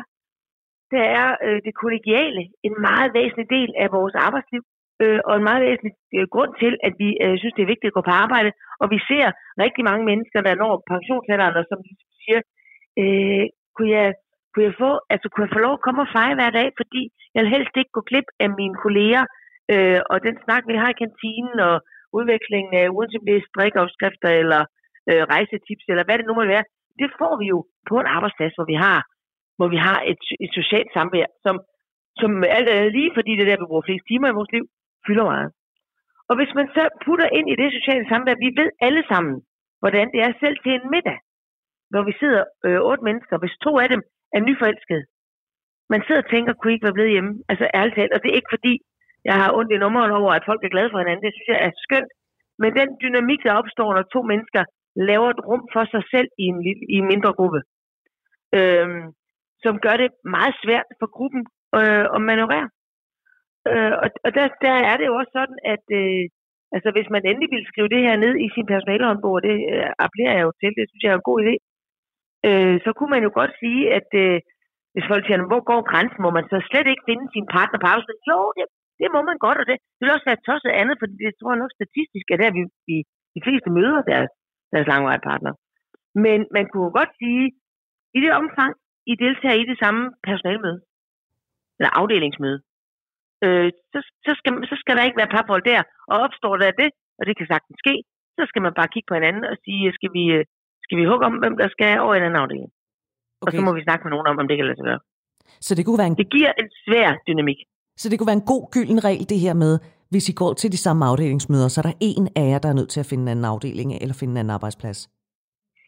der er øh, det kollegiale en meget væsentlig del af vores arbejdsliv, øh, og en meget væsentlig øh, grund til, at vi øh, synes, det er vigtigt at gå på arbejde. Og vi ser rigtig mange mennesker, der når pensionsalderen, og som siger, øh, kunne jeg kunne jeg få, altså kunne jeg få lov at komme og fejre hver dag, fordi jeg vil helst ikke gå glip af mine kolleger, øh, og den snak, vi har i kantinen, og udvekslingen af uanset det er strikopskrifter, eller øh, rejsetips, eller hvad det nu må være, det får vi jo på en arbejdsplads, hvor vi har, hvor vi har et, et socialt samvær, som, som alt andet lige, fordi det er der, vi bruger flest timer i vores liv, fylder meget. Og hvis man så putter ind i det sociale samvær, vi ved alle sammen, hvordan det er selv til en middag, hvor vi sidder øh, otte mennesker, hvis to af dem er nyforelsket. Man sidder og tænker, kunne I ikke være blevet hjemme? Altså ærligt talt, og det er ikke fordi, jeg har ondt i nummeren over, at folk er glade for hinanden. Det synes jeg er skønt. Men den dynamik, der opstår, når to mennesker laver et rum for sig selv i en, lille, i en mindre gruppe, øhm, som gør det meget svært for gruppen øh, at manøvrere. Øh, og og der, der er det jo også sådan, at øh, altså, hvis man endelig vil skrive det her ned i sin personalehåndbog, det øh, appellerer jeg jo til, det synes jeg er en god idé, øh, så kunne man jo godt sige, at øh, hvis folk siger, hvor går grænsen, må man så slet ikke finde sin partner på afstand? Jo, det, det må man godt, og det, det vil også være tosset andet, for det tror jeg nok statistisk er der, vi, vi de fleste møder deres, deres langvarige partner. Men man kunne godt sige, i det omfang, I deltager i det samme personalmøde, eller afdelingsmøde, øh, så, så, skal, så skal der ikke være parforhold der. Og opstår der det, og det kan sagtens ske, så skal man bare kigge på hinanden og sige, skal vi, øh, skal vi hugge om, hvem der skal over i den afdeling. Okay. Og så må vi snakke med nogen om, om det kan lade sig gøre. Så det kunne være en... Det giver en svær dynamik. Så det kunne være en god gylden regel, det her med, hvis I går til de samme afdelingsmøder, så er der en af jer, der er nødt til at finde en anden afdeling eller finde en anden arbejdsplads.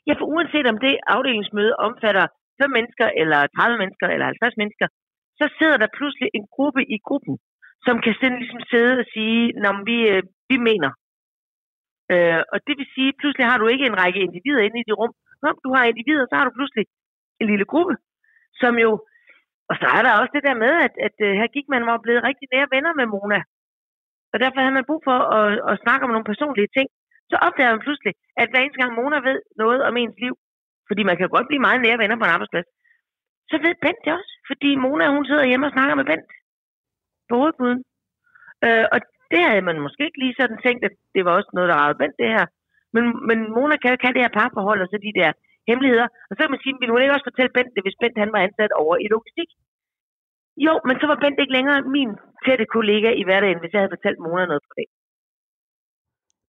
Ja, for uanset om det afdelingsmøde omfatter 5 mennesker, eller 30 mennesker, eller 50 mennesker, så sidder der pludselig en gruppe i gruppen, som kan sådan ligesom sidde og sige, når vi, øh, vi mener. Øh, og det vil sige, at pludselig har du ikke en række individer inde i dit rum. Når du har individer, så har du pludselig en lille gruppe, som jo... Og så er der også det der med, at, at, at her gik man var blevet rigtig nære venner med Mona. Og derfor havde man brug for at, at snakke om nogle personlige ting. Så opdager man pludselig, at hver eneste gang Mona ved noget om ens liv, fordi man kan godt blive meget nære venner på en arbejdsplads, så ved Bent det også. Fordi Mona, hun sidder hjemme og snakker med Bent på hovedpuden. Øh, og det havde man måske ikke lige sådan tænkt, at det var også noget, der var Bent det her. Men, men Mona kan jo kan det her parforhold, og så de der hemmeligheder. Og så kan man sige, vil hun ikke også fortælle Bent det, hvis Bent han var ansat over i logistik? Jo, men så var Bent ikke længere min tætte kollega i hverdagen, hvis jeg havde fortalt Mona noget det.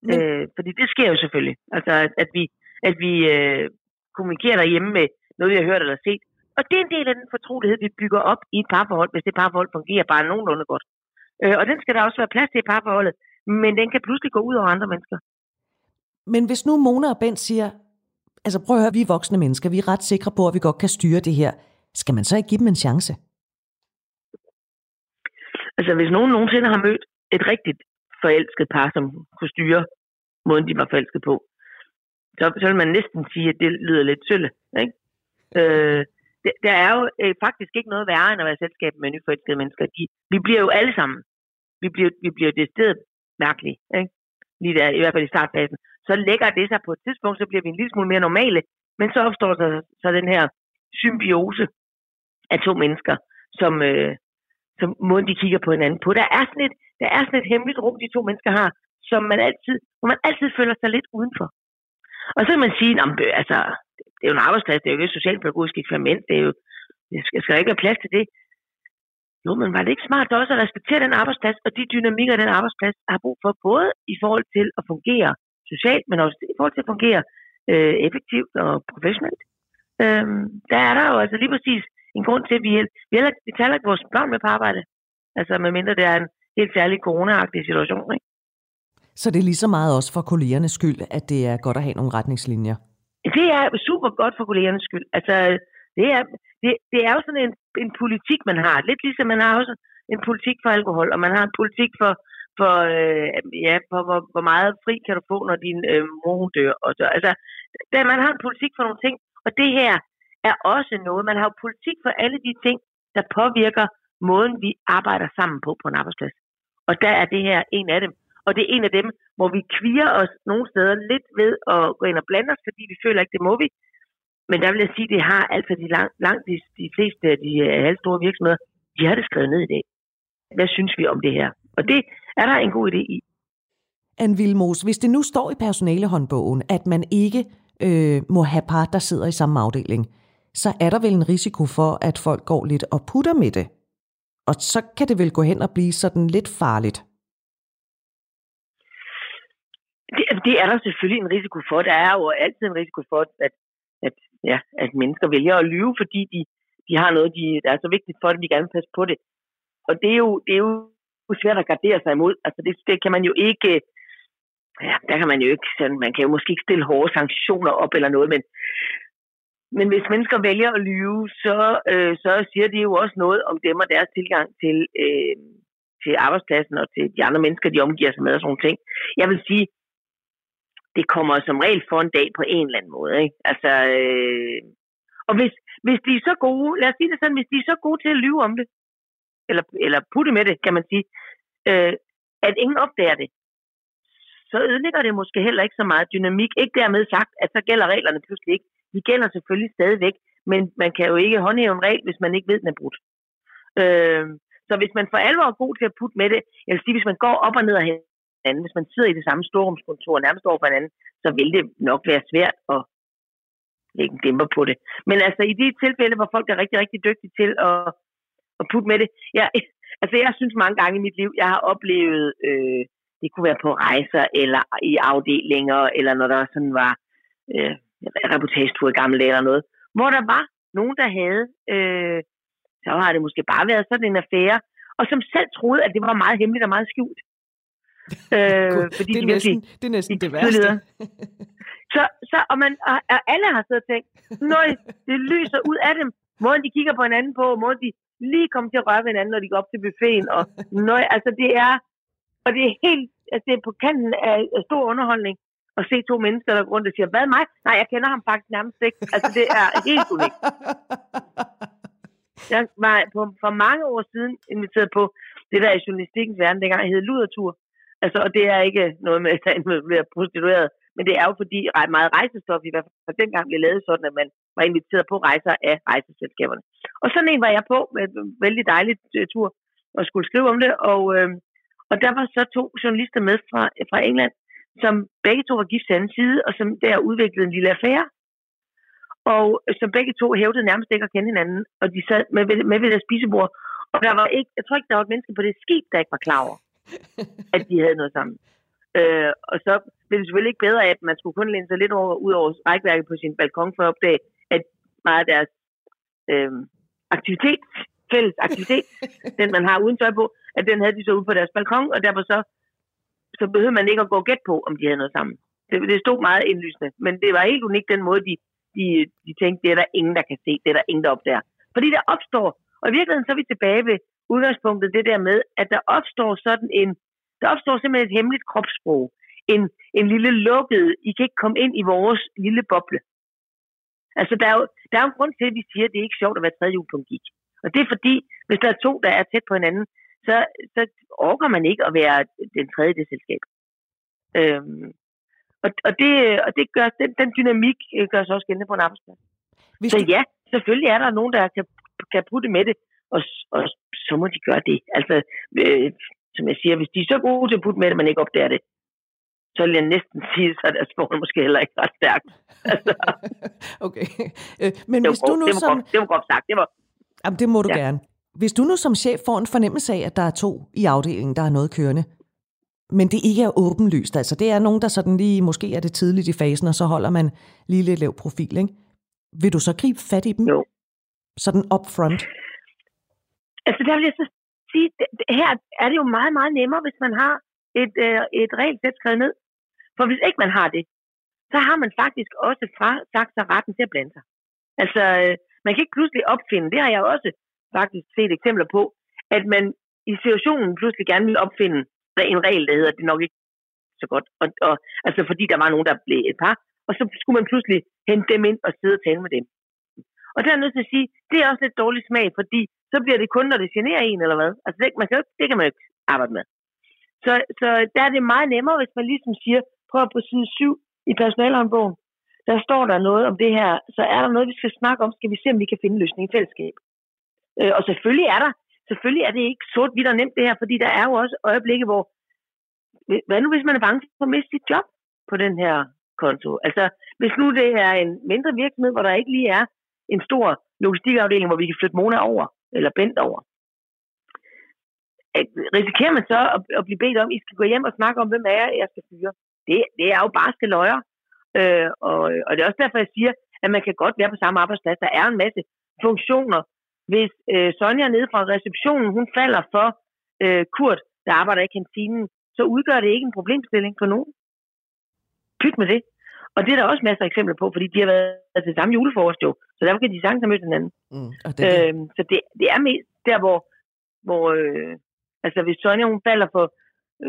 Men... Øh, fordi det sker jo selvfølgelig. Altså, at, at vi, at vi øh, kommunikerer derhjemme med noget, vi har hørt eller set. Og det er en del af den fortrolighed, vi bygger op i et parforhold, hvis det parforhold fungerer bare nogenlunde godt. Øh, og den skal der også være plads til i parforholdet, men den kan pludselig gå ud over andre mennesker. Men hvis nu Mona og Bent siger, altså prøv at høre, vi er voksne mennesker, vi er ret sikre på, at vi godt kan styre det her, skal man så ikke give dem en chance? Altså hvis nogen nogensinde har mødt et rigtigt forelsket par, som kunne styre måden, de var forelsket på, så, så vil man næsten sige, at det lyder lidt sølle. Ikke? Øh, der er jo øh, faktisk ikke noget værre end at være selskab med nyforelskede mennesker. De, vi bliver jo alle sammen, vi bliver, vi bliver det sted mærkelige, ikke? lige der, i hvert fald i startfasen. Så lægger det sig på et tidspunkt, så bliver vi en lille smule mere normale, men så opstår der så den her symbiose af to mennesker, som, øh, som måden de kigger på hinanden på. Der er sådan et, der er sådan et hemmeligt rum, de to mennesker har, som man altid, hvor man altid føler sig lidt udenfor. Og så kan man sige, at altså, det er jo en arbejdsplads, det er jo ikke et socialpædagogisk eksperiment, det er jo, jeg skal, skal ikke have plads til det. Jo, men var det ikke smart også at respektere den arbejdsplads, og de dynamikker, den arbejdsplads har brug for, både i forhold til at fungere socialt, men også i forhold til at fungere øh, effektivt og professionelt. Øhm, der er der jo altså lige præcis en grund til, at vi, vi, heller, vi taler ikke vores børn med på arbejde. Altså medmindre det er en helt særlig corona situation. Ikke? Så det er lige så meget også for kollegernes skyld, at det er godt at have nogle retningslinjer? Det er super godt for kollegernes skyld. Altså, det er, det, det er jo sådan en, en politik, man har. Lidt ligesom man har også en politik for alkohol, og man har en politik for, for, øh, ja, for hvor, hvor meget fri kan du få, når din øh, mor hun dør. Og så, altså, der, man har en politik for nogle ting, og det her er også noget. Man har jo politik for alle de ting, der påvirker måden, vi arbejder sammen på på en arbejdsplads. Og der er det her en af dem. Og det er en af dem, hvor vi kviger os nogle steder lidt ved at gå ind og blande os, fordi vi føler ikke, det må vi. Men der vil jeg sige, at det har altså de langt, langt de, de fleste af de uh, halvstore virksomheder, de har det skrevet ned i dag. Hvad synes vi om det her? Og det er der en god idé i. Anne Vilmos, hvis det nu står i personalehåndbogen, at man ikke øh, må have par, der sidder i samme afdeling, så er der vel en risiko for, at folk går lidt og putter med det. Og så kan det vel gå hen og blive sådan lidt farligt. Det, det er der selvfølgelig en risiko for. Der er jo altid en risiko for, at, at, ja, at mennesker vælger at lyve, fordi de, de har noget, de, der er så vigtigt for, dem, de gerne vil passe på det. Og det er jo, det er jo svært at gardere sig imod. Altså det, det kan man jo ikke, ja, der kan man jo ikke, sådan, man kan jo måske ikke stille hårde sanktioner op eller noget, men, men hvis mennesker vælger at lyve, så, øh, så siger det jo også noget om dem og deres tilgang til, øh, til arbejdspladsen og til de andre mennesker, de omgiver sig med og sådan nogle ting. Jeg vil sige, det kommer som regel for en dag på en eller anden måde. Ikke? Altså, øh, og hvis, hvis de er så gode, lad os sige det sådan, hvis de er så gode til at lyve om det, eller, eller putte med det, kan man sige, øh, at ingen opdager det, så ødelægger det måske heller ikke så meget dynamik. Ikke dermed sagt, at så gælder reglerne pludselig ikke. De gælder selvfølgelig stadigvæk, men man kan jo ikke håndhæve en regel, hvis man ikke ved, den er brudt. Øh, så hvis man for alvor er god til at putte med det, jeg vil sige, hvis man går op og ned og hinanden, hvis man sidder i det samme storrumskontor nærmest over for hinanden, så vil det nok være svært at lægge en dæmper på det. Men altså i de tilfælde, hvor folk er rigtig, rigtig dygtige til at, at putte med det, ja, altså jeg synes mange gange i mit liv, jeg har oplevet, øh, det kunne være på rejser, eller i afdelinger, eller når der sådan var øh, reportagetur i gamle dage eller noget, hvor der var nogen, der havde, øh, så har det måske bare været sådan en affære, og som selv troede, at det var meget hemmeligt og meget skjult. Øh, fordi det, er de næsten, det er næsten de det værste. så, så, og, man, og, og alle har siddet og tænkt, nøj, det lyser ud af dem. Måden de kigger på hinanden på, måden de lige kommer til at røre ved hinanden, når de går op til buffeten. Og nøj, altså det er, og det er helt, altså det er på kanten af, af stor underholdning at se to mennesker, der går rundt og siger, hvad mig? Nej, jeg kender ham faktisk nærmest ikke. Altså det er helt unikt. Jeg var på, for mange år siden inviteret på det der i journalistikkens verden, dengang jeg hed Ludertur. Altså, og det er ikke noget med at blive prostitueret, men det er jo fordi meget rejsestof i hvert fald dengang blev lavet sådan, at man var inviteret på rejser af rejseselskaberne. Og sådan en var jeg på med en vældig dejlig øh, tur og skulle skrive om det, og, øh, og der var så to journalister med fra, fra England, som begge to var gift til anden side, og som der udviklede en lille affære. Og øh, som begge to hævdede nærmest ikke at kende hinanden, og de sad med, med ved deres spisebord. Og der var ikke, jeg tror ikke, der var et menneske på det skib, der ikke var klar over, at de havde noget sammen. Øh, og så blev det selvfølgelig ikke bedre, at man skulle kun læne sig lidt over, ud over rækværket på sin balkon for at opdage, at meget af deres øh, aktivitet, fælles aktivitet, den man har uden tøj på, at den havde de så ude på deres balkon, og derfor så, så behøvede man ikke at gå gæt på, om de havde noget sammen. Det, det stod meget indlysende, men det var helt unikt den måde, de, de, de tænkte, det er der ingen, der kan se, det er der ingen, der opdager. Fordi der opstår, og i virkeligheden så er vi tilbage ved udgangspunktet det der med, at der opstår sådan en, der opstår simpelthen et hemmeligt kropssprog. En, en lille lukket, I kan ikke komme ind i vores lille boble. Altså, der er, jo, der er jo en grund til, at vi siger, at det er ikke sjovt at være tredje jul på en gik. Og det er fordi, hvis der er to, der er tæt på hinanden, så, så overgår man ikke at være den tredje det selskab. Øhm, og, og, det, og det gør, den, den dynamik øh, gør sig også gældende på en arbejdsplads. Hvis så ja, selvfølgelig er der nogen, der kan, kan putte med det, og, og så må de gøre det. Altså, øh, som jeg siger, hvis de er så gode til at putte med det, man ikke opdager det, så vil jeg næsten sige, at deres forhold måske heller ikke ret stærkt. Altså. okay. Øh, men hvis du nu det var som... Godt, det var godt sagt. Det var... Jamen, det må du ja. gerne. Hvis du nu som chef får en fornemmelse af, at der er to i afdelingen, der er noget kørende, men det ikke er åbenlyst, altså det er nogen, der sådan lige, måske er det tidligt i fasen, og så holder man lige lidt lav profil, ikke? Vil du så gribe fat i dem? Jo. Sådan up front? Altså der vil jeg så sige, her er det jo meget, meget nemmere, hvis man har et, øh, et regelsæt skrevet ned. For hvis ikke man har det, så har man faktisk også fra sagt sig retten til at blande sig. Altså, øh, man kan ikke pludselig opfinde, det har jeg også faktisk set eksempler på, at man i situationen pludselig gerne vil opfinde en regel, der hedder, det nok ikke så godt. Og, og, altså fordi der var nogen, der blev et par, og så skulle man pludselig hente dem ind og sidde og tale med dem. Og der er jeg nødt til at sige, det er også lidt dårlig smag, fordi så bliver det kun, når det generer en, eller hvad? Altså, det, man kan, det kan man jo ikke arbejde med. Så, så der er det meget nemmere, hvis man ligesom siger, prøv på side 7 i personalhåndbogen, der står der noget om det her, så er der noget, vi skal snakke om, skal vi se, om vi kan finde en løsning i fællesskab. Øh, og selvfølgelig er der, selvfølgelig er det ikke sort hvidt og nemt det her, fordi der er jo også øjeblikke, hvor, hvad nu hvis man er bange for at miste sit job på den her konto? Altså, hvis nu det er en mindre virksomhed, hvor der ikke lige er en stor logistikafdeling, hvor vi kan flytte Mona over, eller Bent over, risikerer man så at, at blive bedt om, I skal gå hjem og snakke om, hvem er jeg, jeg skal fyre. Det, det er jo bare skal løjer. Øh, og, og det er også derfor, jeg siger, at man kan godt være på samme arbejdsplads. Der er en masse funktioner. Hvis øh, Sonja nede fra receptionen, hun falder for øh, Kurt, der arbejder i kantinen, så udgør det ikke en problemstilling for nogen. Pyt med det. Og det er der også masser af eksempler på, fordi de har været til samme juleforrest jo, så derfor kan de sagtens have mødt hinanden. Mm, og det, øhm, så det, det er mest der, hvor, hvor øh, altså hvis Sonja hun falder for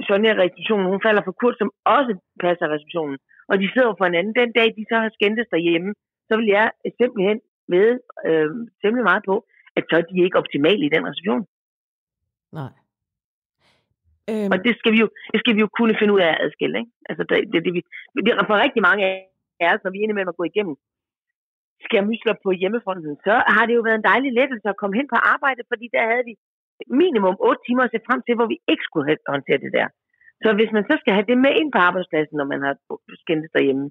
Sonja receptionen, hun falder for Kurt, som også passer receptionen, og de sidder for hinanden. Den dag, de så har skændtes derhjemme, så vil jeg simpelthen ved øh, simpelthen meget på, at så er de ikke optimale i den reception. Nej. Øhm. Og det skal, vi jo, det skal vi jo kunne finde ud af at adskille. Ikke? Altså, det, det, det, vi, det, for rigtig mange af os, når vi er med at gå igennem skærmysler på hjemmefronten, så har det jo været en dejlig lettelse at komme hen på arbejde, fordi der havde vi minimum 8 timer at se frem til, hvor vi ikke skulle håndtere det der. Så hvis man så skal have det med ind på arbejdspladsen, når man har skændt derhjemme,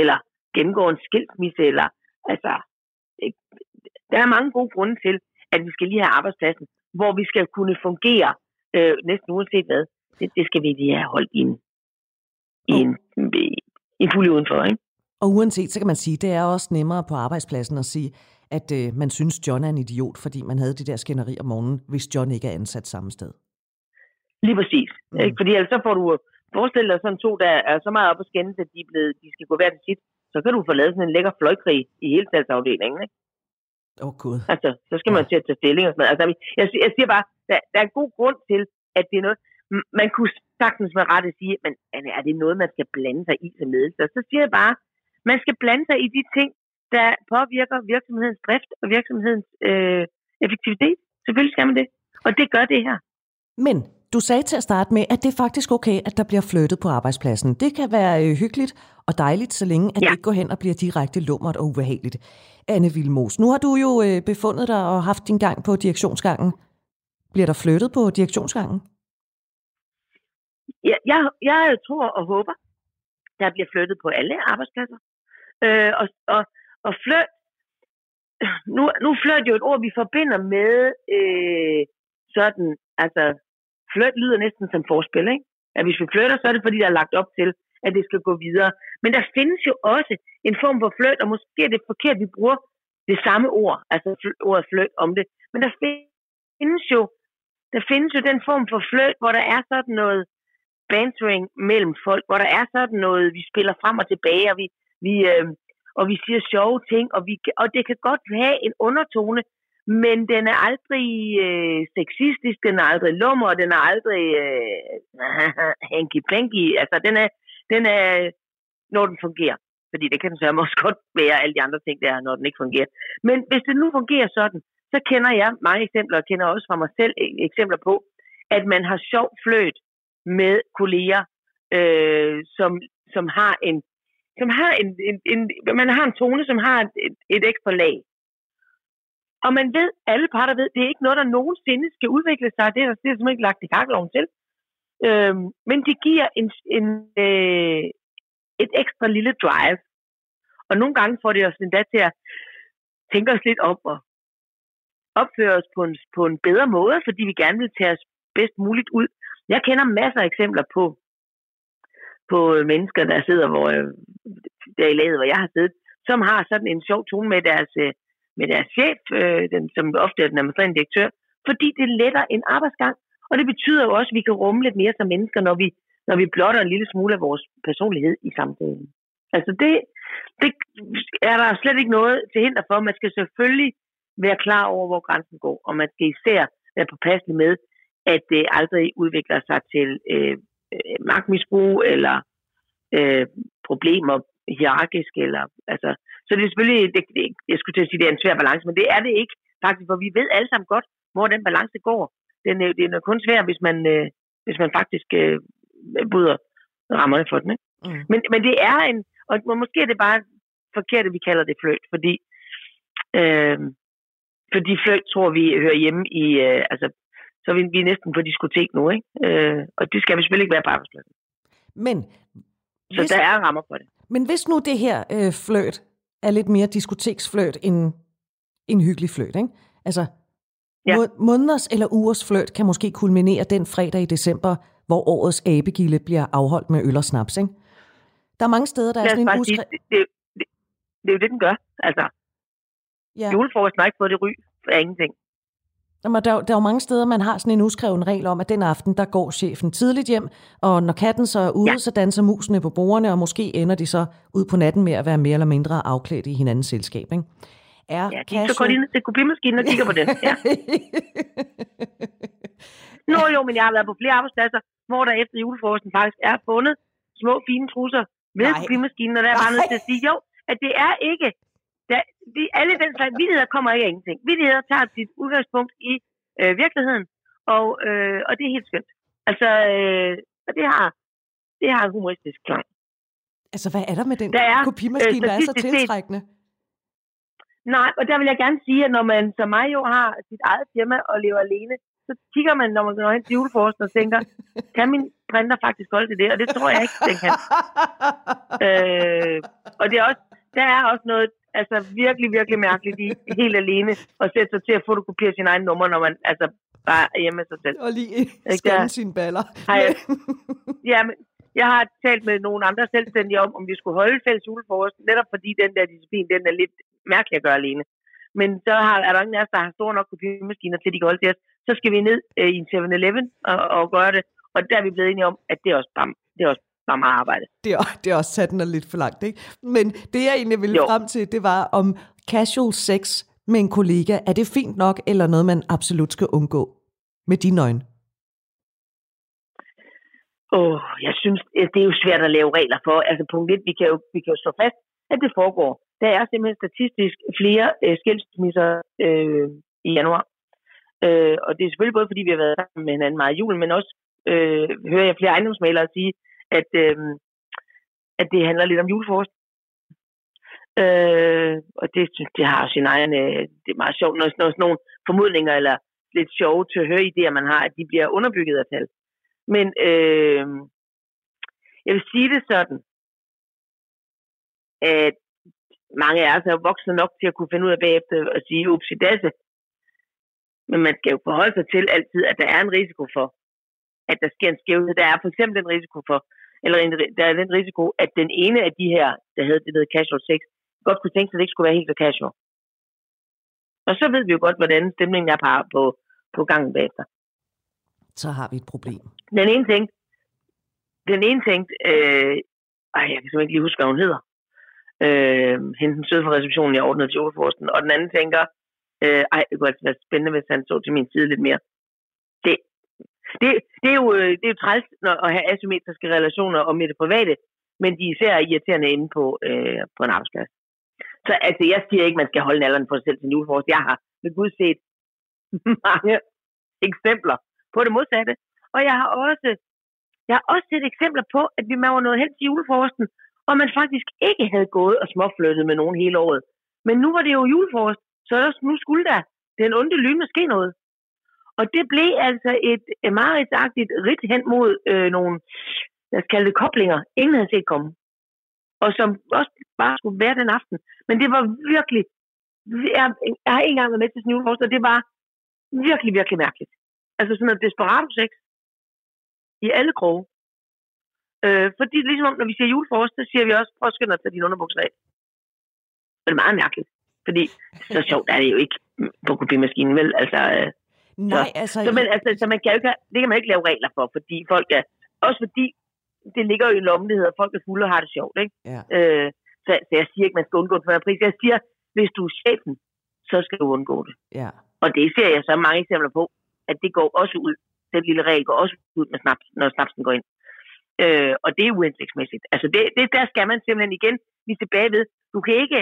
eller gennemgår en skilsmisse, eller altså, der er mange gode grunde til, at vi skal lige have arbejdspladsen, hvor vi skal kunne fungere øh, næsten uanset hvad. Det, det skal vi lige have holdt i en, i en, en fuld udenfor, ikke? Og uanset, så kan man sige, det er også nemmere på arbejdspladsen at sige, at øh, man synes, John er en idiot, fordi man havde det der skænderi om morgenen, hvis John ikke er ansat samme sted. Lige præcis. Mm. Ikke? Fordi ellers så får du forestillet dig sådan to, der er så meget op at skændes, at de, er blevet, de skal gå hver til sit. Så kan du få lavet sådan en lækker fløjkrig i hele talsafdelingen. Ikke? Åh oh, gud. Altså, så skal man ja. til at tage stilling og sådan noget. Altså, jeg, jeg siger bare, der, der er en god grund til, at det er noget, man kunne sagtens med rette sige, men er det noget, man skal blande sig i som ledelse? Så siger jeg bare, man skal blande sig i de ting, der påvirker virksomhedens drift og virksomhedens øh, effektivitet. Selvfølgelig skal man det. Og det gør det her. Men du sagde til at starte med, at det er faktisk okay, at der bliver flyttet på arbejdspladsen. Det kan være øh, hyggeligt og dejligt, så længe at ja. det ikke går hen og bliver direkte lummert og ubehageligt. Anne Vilmos, nu har du jo øh, befundet dig og haft din gang på direktionsgangen. Bliver der flyttet på direktionsgangen? Ja, jeg, jeg tror og håber, der bliver flyttet på alle arbejdspladser. Øh, og, og, og flyt, nu, nu flyt jo et ord, vi forbinder med øh, sådan, altså flyt lyder næsten som forspil, ikke? At hvis vi flytter, så er det fordi, der er lagt op til, at det skal gå videre. Men der findes jo også en form for flyt, og måske er det forkert, at vi bruger det samme ord, altså ordet flyt om det. Men der findes jo, der findes jo den form for fløjt, hvor der er sådan noget bantering mellem folk, hvor der er sådan noget, vi spiller frem og tilbage, og vi, vi, øh, og vi siger sjove ting, og, vi, og det kan godt have en undertone, men den er aldrig øh, sexistisk, den er aldrig lummer, den er aldrig øh, hanky-panky. Altså, den er, den er, når den fungerer. Fordi det kan den så også godt være alle de andre ting der, når den ikke fungerer. Men hvis det nu fungerer sådan, så kender jeg mange eksempler, og kender også fra mig selv eksempler på, at man har sjov fløjt med kolleger, øh, som, som har en som har en, en, en, man har en tone, som har et, et, et ekstra lag. Og man ved, alle parter ved, det er ikke noget, der nogensinde skal udvikle sig. Det er der simpelthen ikke lagt i kakkeloven til. Øhm, men det giver en, en, øh, et ekstra lille drive. Og nogle gange får det os endda til at tænke os lidt om og opføre os på en, på en bedre måde, fordi vi gerne vil tage os bedst muligt ud. Jeg kender masser af eksempler på, på mennesker, der sidder hvor, øh, der i laget, hvor jeg har siddet, som har sådan en sjov tone med deres øh, med deres chef, øh, den, som ofte er den administrerende direktør, fordi det letter en arbejdsgang. Og det betyder jo også, at vi kan rumme lidt mere som mennesker, når vi, når vi blotter en lille smule af vores personlighed i samtalen. Altså det, det er der slet ikke noget til hinder for. Man skal selvfølgelig være klar over, hvor grænsen går, og man skal især være påpasselig med, at det aldrig udvikler sig til øh, øh, magtmisbrug eller øh, problemer hierarkisk. Eller, altså, så det er selvfølgelig, det, det, jeg skulle til at sige, det er en svær balance, men det er det ikke faktisk, for vi ved alle sammen godt, hvor den balance går. Den, er, den er kun svær, hvis man, øh, hvis man faktisk øh, bryder rammerne for den. Ikke? Mm. Men, men det er en, og måske er det bare forkert, at vi kalder det fløjt, fordi, øh, fordi fløjt tror vi hører hjemme i, øh, altså, så er vi, vi er næsten på diskotek nu, ikke? Øh, og det skal vi selvfølgelig ikke være på arbejdspladsen. Men, så hvis, der er rammer for det. Men hvis nu det her øh, fløjt er lidt mere diskoteksfløjt end en hyggelig fløjt, ikke? Altså, ja. måneders eller ugers fløjt kan måske kulminere den fredag i december, hvor årets abegilde bliver afholdt med øl og snaps, ikke? Der er mange steder, der er sådan en uskre... det, det, det, det er jo det, den gør. Altså, ja. julefrokosten har ikke fået det ry for ingenting. Jamen, der, der er jo mange steder, man har sådan en uskreven regel om, at den aften, der går chefen tidligt hjem, og når katten så er ude, ja. så danser musene på bordene, og måske ender de så ud på natten med at være mere eller mindre afklædt i hinandens selskab. Ikke? Er ja, de så de ned til kopimaskinen og kigger på den. Ja. Nå jo, men jeg har været på flere arbejdspladser, hvor der efter julefrokosten faktisk er fundet små fine trusser med kopimaskinen, og der er bare nødt til at sige, jo, at det er ikke, der, de, alle den slags vidigheder kommer ikke af ingenting. Vidigheder tager sit udgangspunkt i øh, virkeligheden, og, øh, og det er helt skønt. Altså, øh, og det har, det har en humoristisk klang. Altså, hvad er der med den der er, kopimaskine, øh, der er så tiltrækkende? Nej, og der vil jeg gerne sige, at når man som mig jo har sit eget firma og lever alene, så kigger man, når man går hen til juleforsten og tænker, kan min printer faktisk holde til det? Og det tror jeg ikke, den kan. øh, og det er også, der er også noget altså virkelig, virkelig mærkeligt i helt alene at sætte sig til at fotokopere sin egen nummer, når man altså bare er hjemme med sig selv. Og lige scanne sine baller. jeg, ja, men jeg har talt med nogle andre selvstændige om, om vi skulle holde fælles julefrokost, netop fordi den der disciplin, den er lidt mærkelig at gøre alene. Men så har, er der ingen af os, der har store nok kopimaskiner til, de kan holde til os. Så skal vi ned øh, i en 7-Eleven og, og gøre det. Og der er vi blevet enige om, at det er også bare, det er også bare meget arbejde. Det er, det er også sat den lidt for langt, ikke? Men det, jeg egentlig ville jo. frem til, det var om casual sex med en kollega. Er det fint nok, eller noget, man absolut skal undgå med dine øjne? Åh, oh, jeg synes, det er jo svært at lave regler for. Altså punkt 1, vi kan jo, vi kan jo slå fast, at det foregår. Der er simpelthen statistisk flere øh, skilsmisser øh, i januar. Øh, og det er selvfølgelig både, fordi vi har været sammen med hinanden meget i julen, men også øh, hører jeg flere ejendomsmalere sige, at, øh, at det handler lidt om julefrokost. Øh, og det, det har sin egen, øh, det er meget sjovt, når, når sådan nogle formodninger eller lidt sjove til at høre idéer, man har, at de bliver underbygget af tal. Men øh, jeg vil sige det sådan, at mange af os er voksne nok til at kunne finde ud af bagefter at sige, ups, dasse. Men man skal jo forholde sig til altid, at der er en risiko for, at der sker en skævhed. Der er for eksempel en risiko for, eller en, der er den risiko, at den ene af de her, der havde det der casual sex, godt kunne tænke sig, at det ikke skulle være helt så casual. Og så ved vi jo godt, hvordan stemningen er på, på, på gangen bagefter. Så har vi et problem. Den ene ting, den ene ting, øh, ej, jeg kan simpelthen ikke lige huske, hvad hun hedder øh, hende den søde fra receptionen, jeg ordnede til juleforsten, og den anden tænker, øh, ej, det kunne altså være spændende, hvis han så til min side lidt mere. Det, det, det, er, jo, øh, det er jo træls at have asymmetriske relationer om det private, men de er især irriterende inde på, øh, på en arbejdsplads. Så altså, jeg siger ikke, at man skal holde alderen for sig selv til julefrokost. Jeg har ved Gud set mange eksempler på det modsatte. Og jeg har også, jeg har også set eksempler på, at vi var nået hen til juleforsten, og man faktisk ikke havde gået og småflyttet med nogen hele året. Men nu var det jo julefrokost, så nu skulle der den onde lyne ske noget. Og det blev altså et, mareridsagtigt meget ridt hen mod øh, nogle, lad os kalde det koblinger, ingen havde set komme. Og som også bare skulle være den aften. Men det var virkelig, jeg, jeg har ikke engang været med til sådan og det var virkelig, virkelig mærkeligt. Altså sådan noget desperat sex i alle kroge. Øh, fordi ligesom når vi siger julefrokost, så siger vi også, prøv at skynde dig tage dine underbukser af. Det er meget mærkeligt. Fordi så sjovt er det jo ikke på kopimaskinen, vel? Altså, øh, Nej, så, altså... Så, men, altså, så man kan jo ikke, det kan man ikke lave regler for, fordi folk er... Også fordi det ligger jo i en lomme, at folk er fulde og har det sjovt, ikke? Ja. Øh, så, så jeg siger ikke, man skal undgå det for en pris. Jeg siger, hvis du er chefen, så skal du undgå det. Ja. Og det ser jeg så mange eksempler på, at det går også ud. Den lille regel går også ud, med snaps, når snapsen går ind. Øh, og det er uhensigtsmæssigt. Altså det, det, der skal man simpelthen igen lige tilbage ved. Du kan ikke,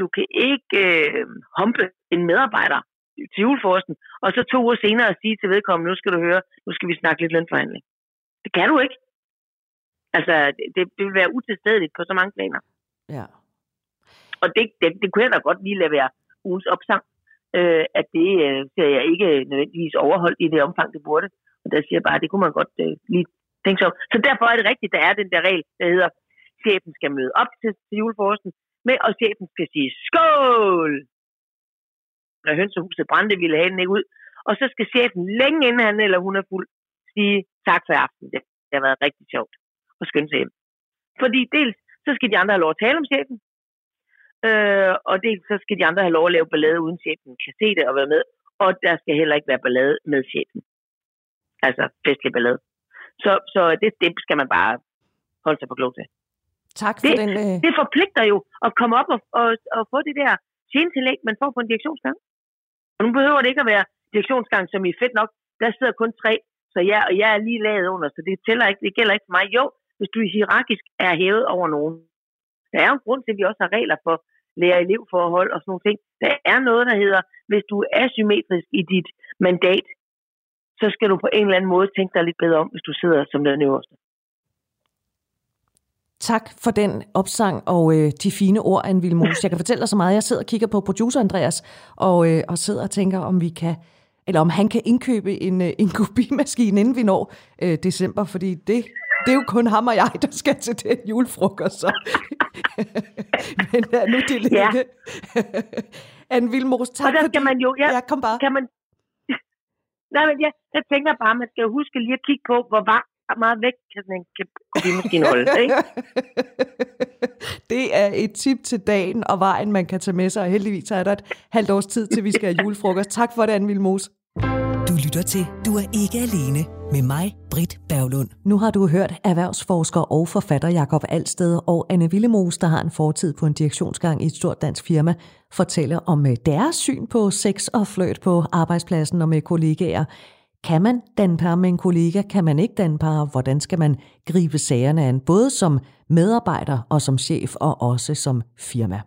du kan ikke øh, humpe en medarbejder til juleforsten, og så to uger senere sige til vedkommende, nu skal du høre, nu skal vi snakke lidt lønforhandling. Det kan du ikke. Altså, det, det vil være utilstedeligt på så mange planer. Ja. Og det, det, det kunne jeg da godt lige lade være ugens opsang, øh, at det øh, ser jeg ikke nødvendigvis overholdt i det omfang, det burde. Og der siger jeg bare, at det kunne man godt øh, lige tænke sig om. Så derfor er det rigtigt, der er den der regel, der hedder, chefen skal møde op til, til juleforsten, med, og chefen skal sige skål! Når hønsehuset brændte, ville have den ikke ud. Og så skal chefen længe inden han eller hun er fuld, sige tak for aften. Det, det har været rigtig sjovt at skynde sig hjem. Fordi dels, så skal de andre have lov at tale om chefen, øh, og dels så skal de andre have lov at lave ballade, uden chefen kan se det og være med. Og der skal heller ikke være ballade med chefen. Altså festlig ballade. Så, så det, det skal man bare holde sig for klog til. Tak for det, den... Øh... Det forpligter jo at komme op og, og, og få det der tjentillæg, man får på en direktionsgang. Og nu behøver det ikke at være direktionsgang, som i fedt nok. Der sidder kun tre, så jeg, og jeg er lige lavet under, så det, tæller ikke, det gælder ikke for mig. Jo, hvis du hierarkisk er hævet over nogen. Der er jo en grund til, at vi også har regler for lærer-elevforhold og sådan nogle ting. Der er noget, der hedder, hvis du er symmetrisk i dit mandat, så skal du på en eller anden måde tænke dig lidt bedre om, hvis du sidder som den øverste. Tak for den opsang og øh, de fine ord, Anne Vilmos. Jeg kan fortælle dig så meget. Jeg sidder og kigger på producer Andreas, og, øh, og sidder og tænker, om vi kan eller om han kan indkøbe en, øh, en kopimaskine, inden vi når øh, december, fordi det, det er jo kun ham og jeg, der skal til den julefrokost. Så. Men ja, nu det ligge. Ja. Anne Vilmos, tak og der skal man jo, ja, ja, kom bare. Kan man, nej, men ja, jeg tænker bare, man skal huske lige at kigge på, hvor var, meget væk kan sådan en kopimaskine holde, ikke? det er et tip til dagen og vejen, man kan tage med sig, og heldigvis er der et halvt års tid, til vi skal have julefrokost. Tak for det, Anne Vilmos. Du lytter til Du er ikke alene med mig, Britt Berglund. Nu har du hørt erhvervsforsker og forfatter Jakob Alsted og Anne Villemos, der har en fortid på en direktionsgang i et stort dansk firma, fortælle om øh, deres syn på sex og fløjt på arbejdspladsen og med kollegaer. Kan man danne par med en kollega? Kan man ikke danne par? Hvordan skal man gribe sagerne an? Både som medarbejder og som chef og også som firma.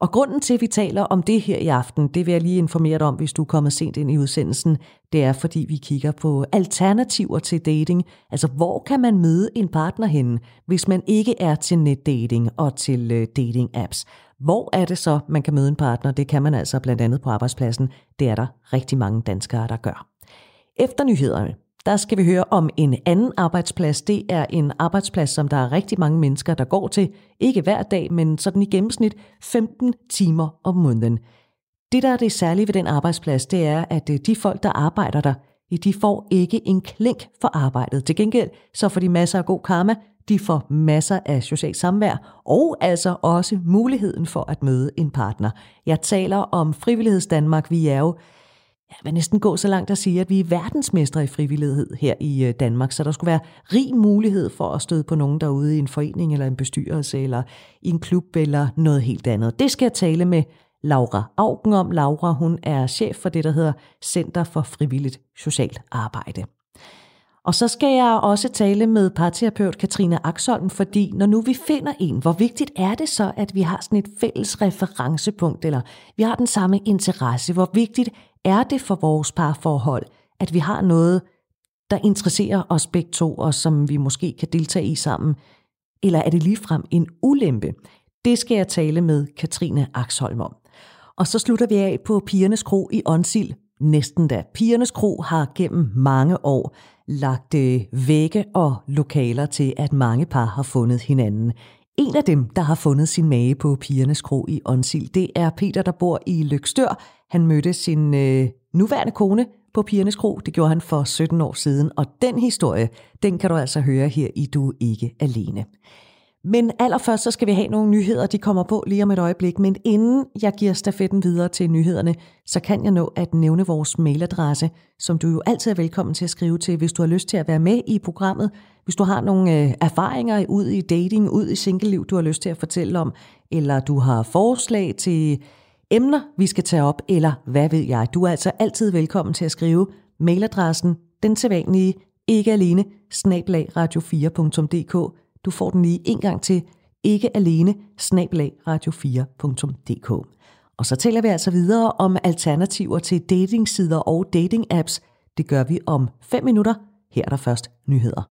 Og grunden til, at vi taler om det her i aften, det vil jeg lige informere dig om, hvis du er kommet sent ind i udsendelsen, det er, fordi vi kigger på alternativer til dating. Altså, hvor kan man møde en partner henne, hvis man ikke er til netdating og til øh, dating-apps? Hvor er det så, man kan møde en partner? Det kan man altså blandt andet på arbejdspladsen. Det er der rigtig mange danskere, der gør. Efter nyhederne, der skal vi høre om en anden arbejdsplads. Det er en arbejdsplads, som der er rigtig mange mennesker, der går til. Ikke hver dag, men sådan i gennemsnit 15 timer om måneden. Det, der er det særlige ved den arbejdsplads, det er, at øh, de folk, der arbejder der, øh, de får ikke en klink for arbejdet. Til gengæld så får de masser af god karma, de får masser af socialt samvær, og altså også muligheden for at møde en partner. Jeg taler om Frivilligheds Danmark. Vi er jo jeg vil næsten gå så langt at sige, at vi er verdensmestre i frivillighed her i øh, Danmark, så der skulle være rig mulighed for at støde på nogen derude i en forening eller en bestyrelse eller i en klub eller noget helt andet. Det skal jeg tale med Laura Augen om. Laura, hun er chef for det, der hedder Center for Frivilligt Socialt Arbejde. Og så skal jeg også tale med parterapeut Katrine Axholm, fordi når nu vi finder en, hvor vigtigt er det så, at vi har sådan et fælles referencepunkt, eller vi har den samme interesse? Hvor vigtigt er det for vores parforhold, at vi har noget, der interesserer os begge to, og som vi måske kan deltage i sammen? Eller er det ligefrem en ulempe? Det skal jeg tale med Katrine Axholm om. Og så slutter vi af på Pigernes Kro i Onsil. Næsten da. Pigernes Kro har gennem mange år lagt øh, vægge og lokaler til, at mange par har fundet hinanden. En af dem, der har fundet sin mage på Pigernes Kro i Onsil, det er Peter, der bor i Lykstør. Han mødte sin øh, nuværende kone på Pigernes Kro. Det gjorde han for 17 år siden, og den historie, den kan du altså høre her i Du Ikke Alene. Men allerførst så skal vi have nogle nyheder, de kommer på lige om et øjeblik. Men inden jeg giver stafetten videre til nyhederne, så kan jeg nå at nævne vores mailadresse, som du jo altid er velkommen til at skrive til, hvis du har lyst til at være med i programmet. Hvis du har nogle øh, erfaringer ud i dating, ud i singleliv, du har lyst til at fortælle om, eller du har forslag til emner, vi skal tage op, eller hvad ved jeg. Du er altså altid velkommen til at skrive mailadressen, den sædvanlige ikke alene, snablag radio4.dk. Du får den lige en gang til, ikke alene, snablag radio4.dk. Og så taler vi altså videre om alternativer til datingsider og dating-apps. Det gør vi om 5 minutter. Her er der først nyheder.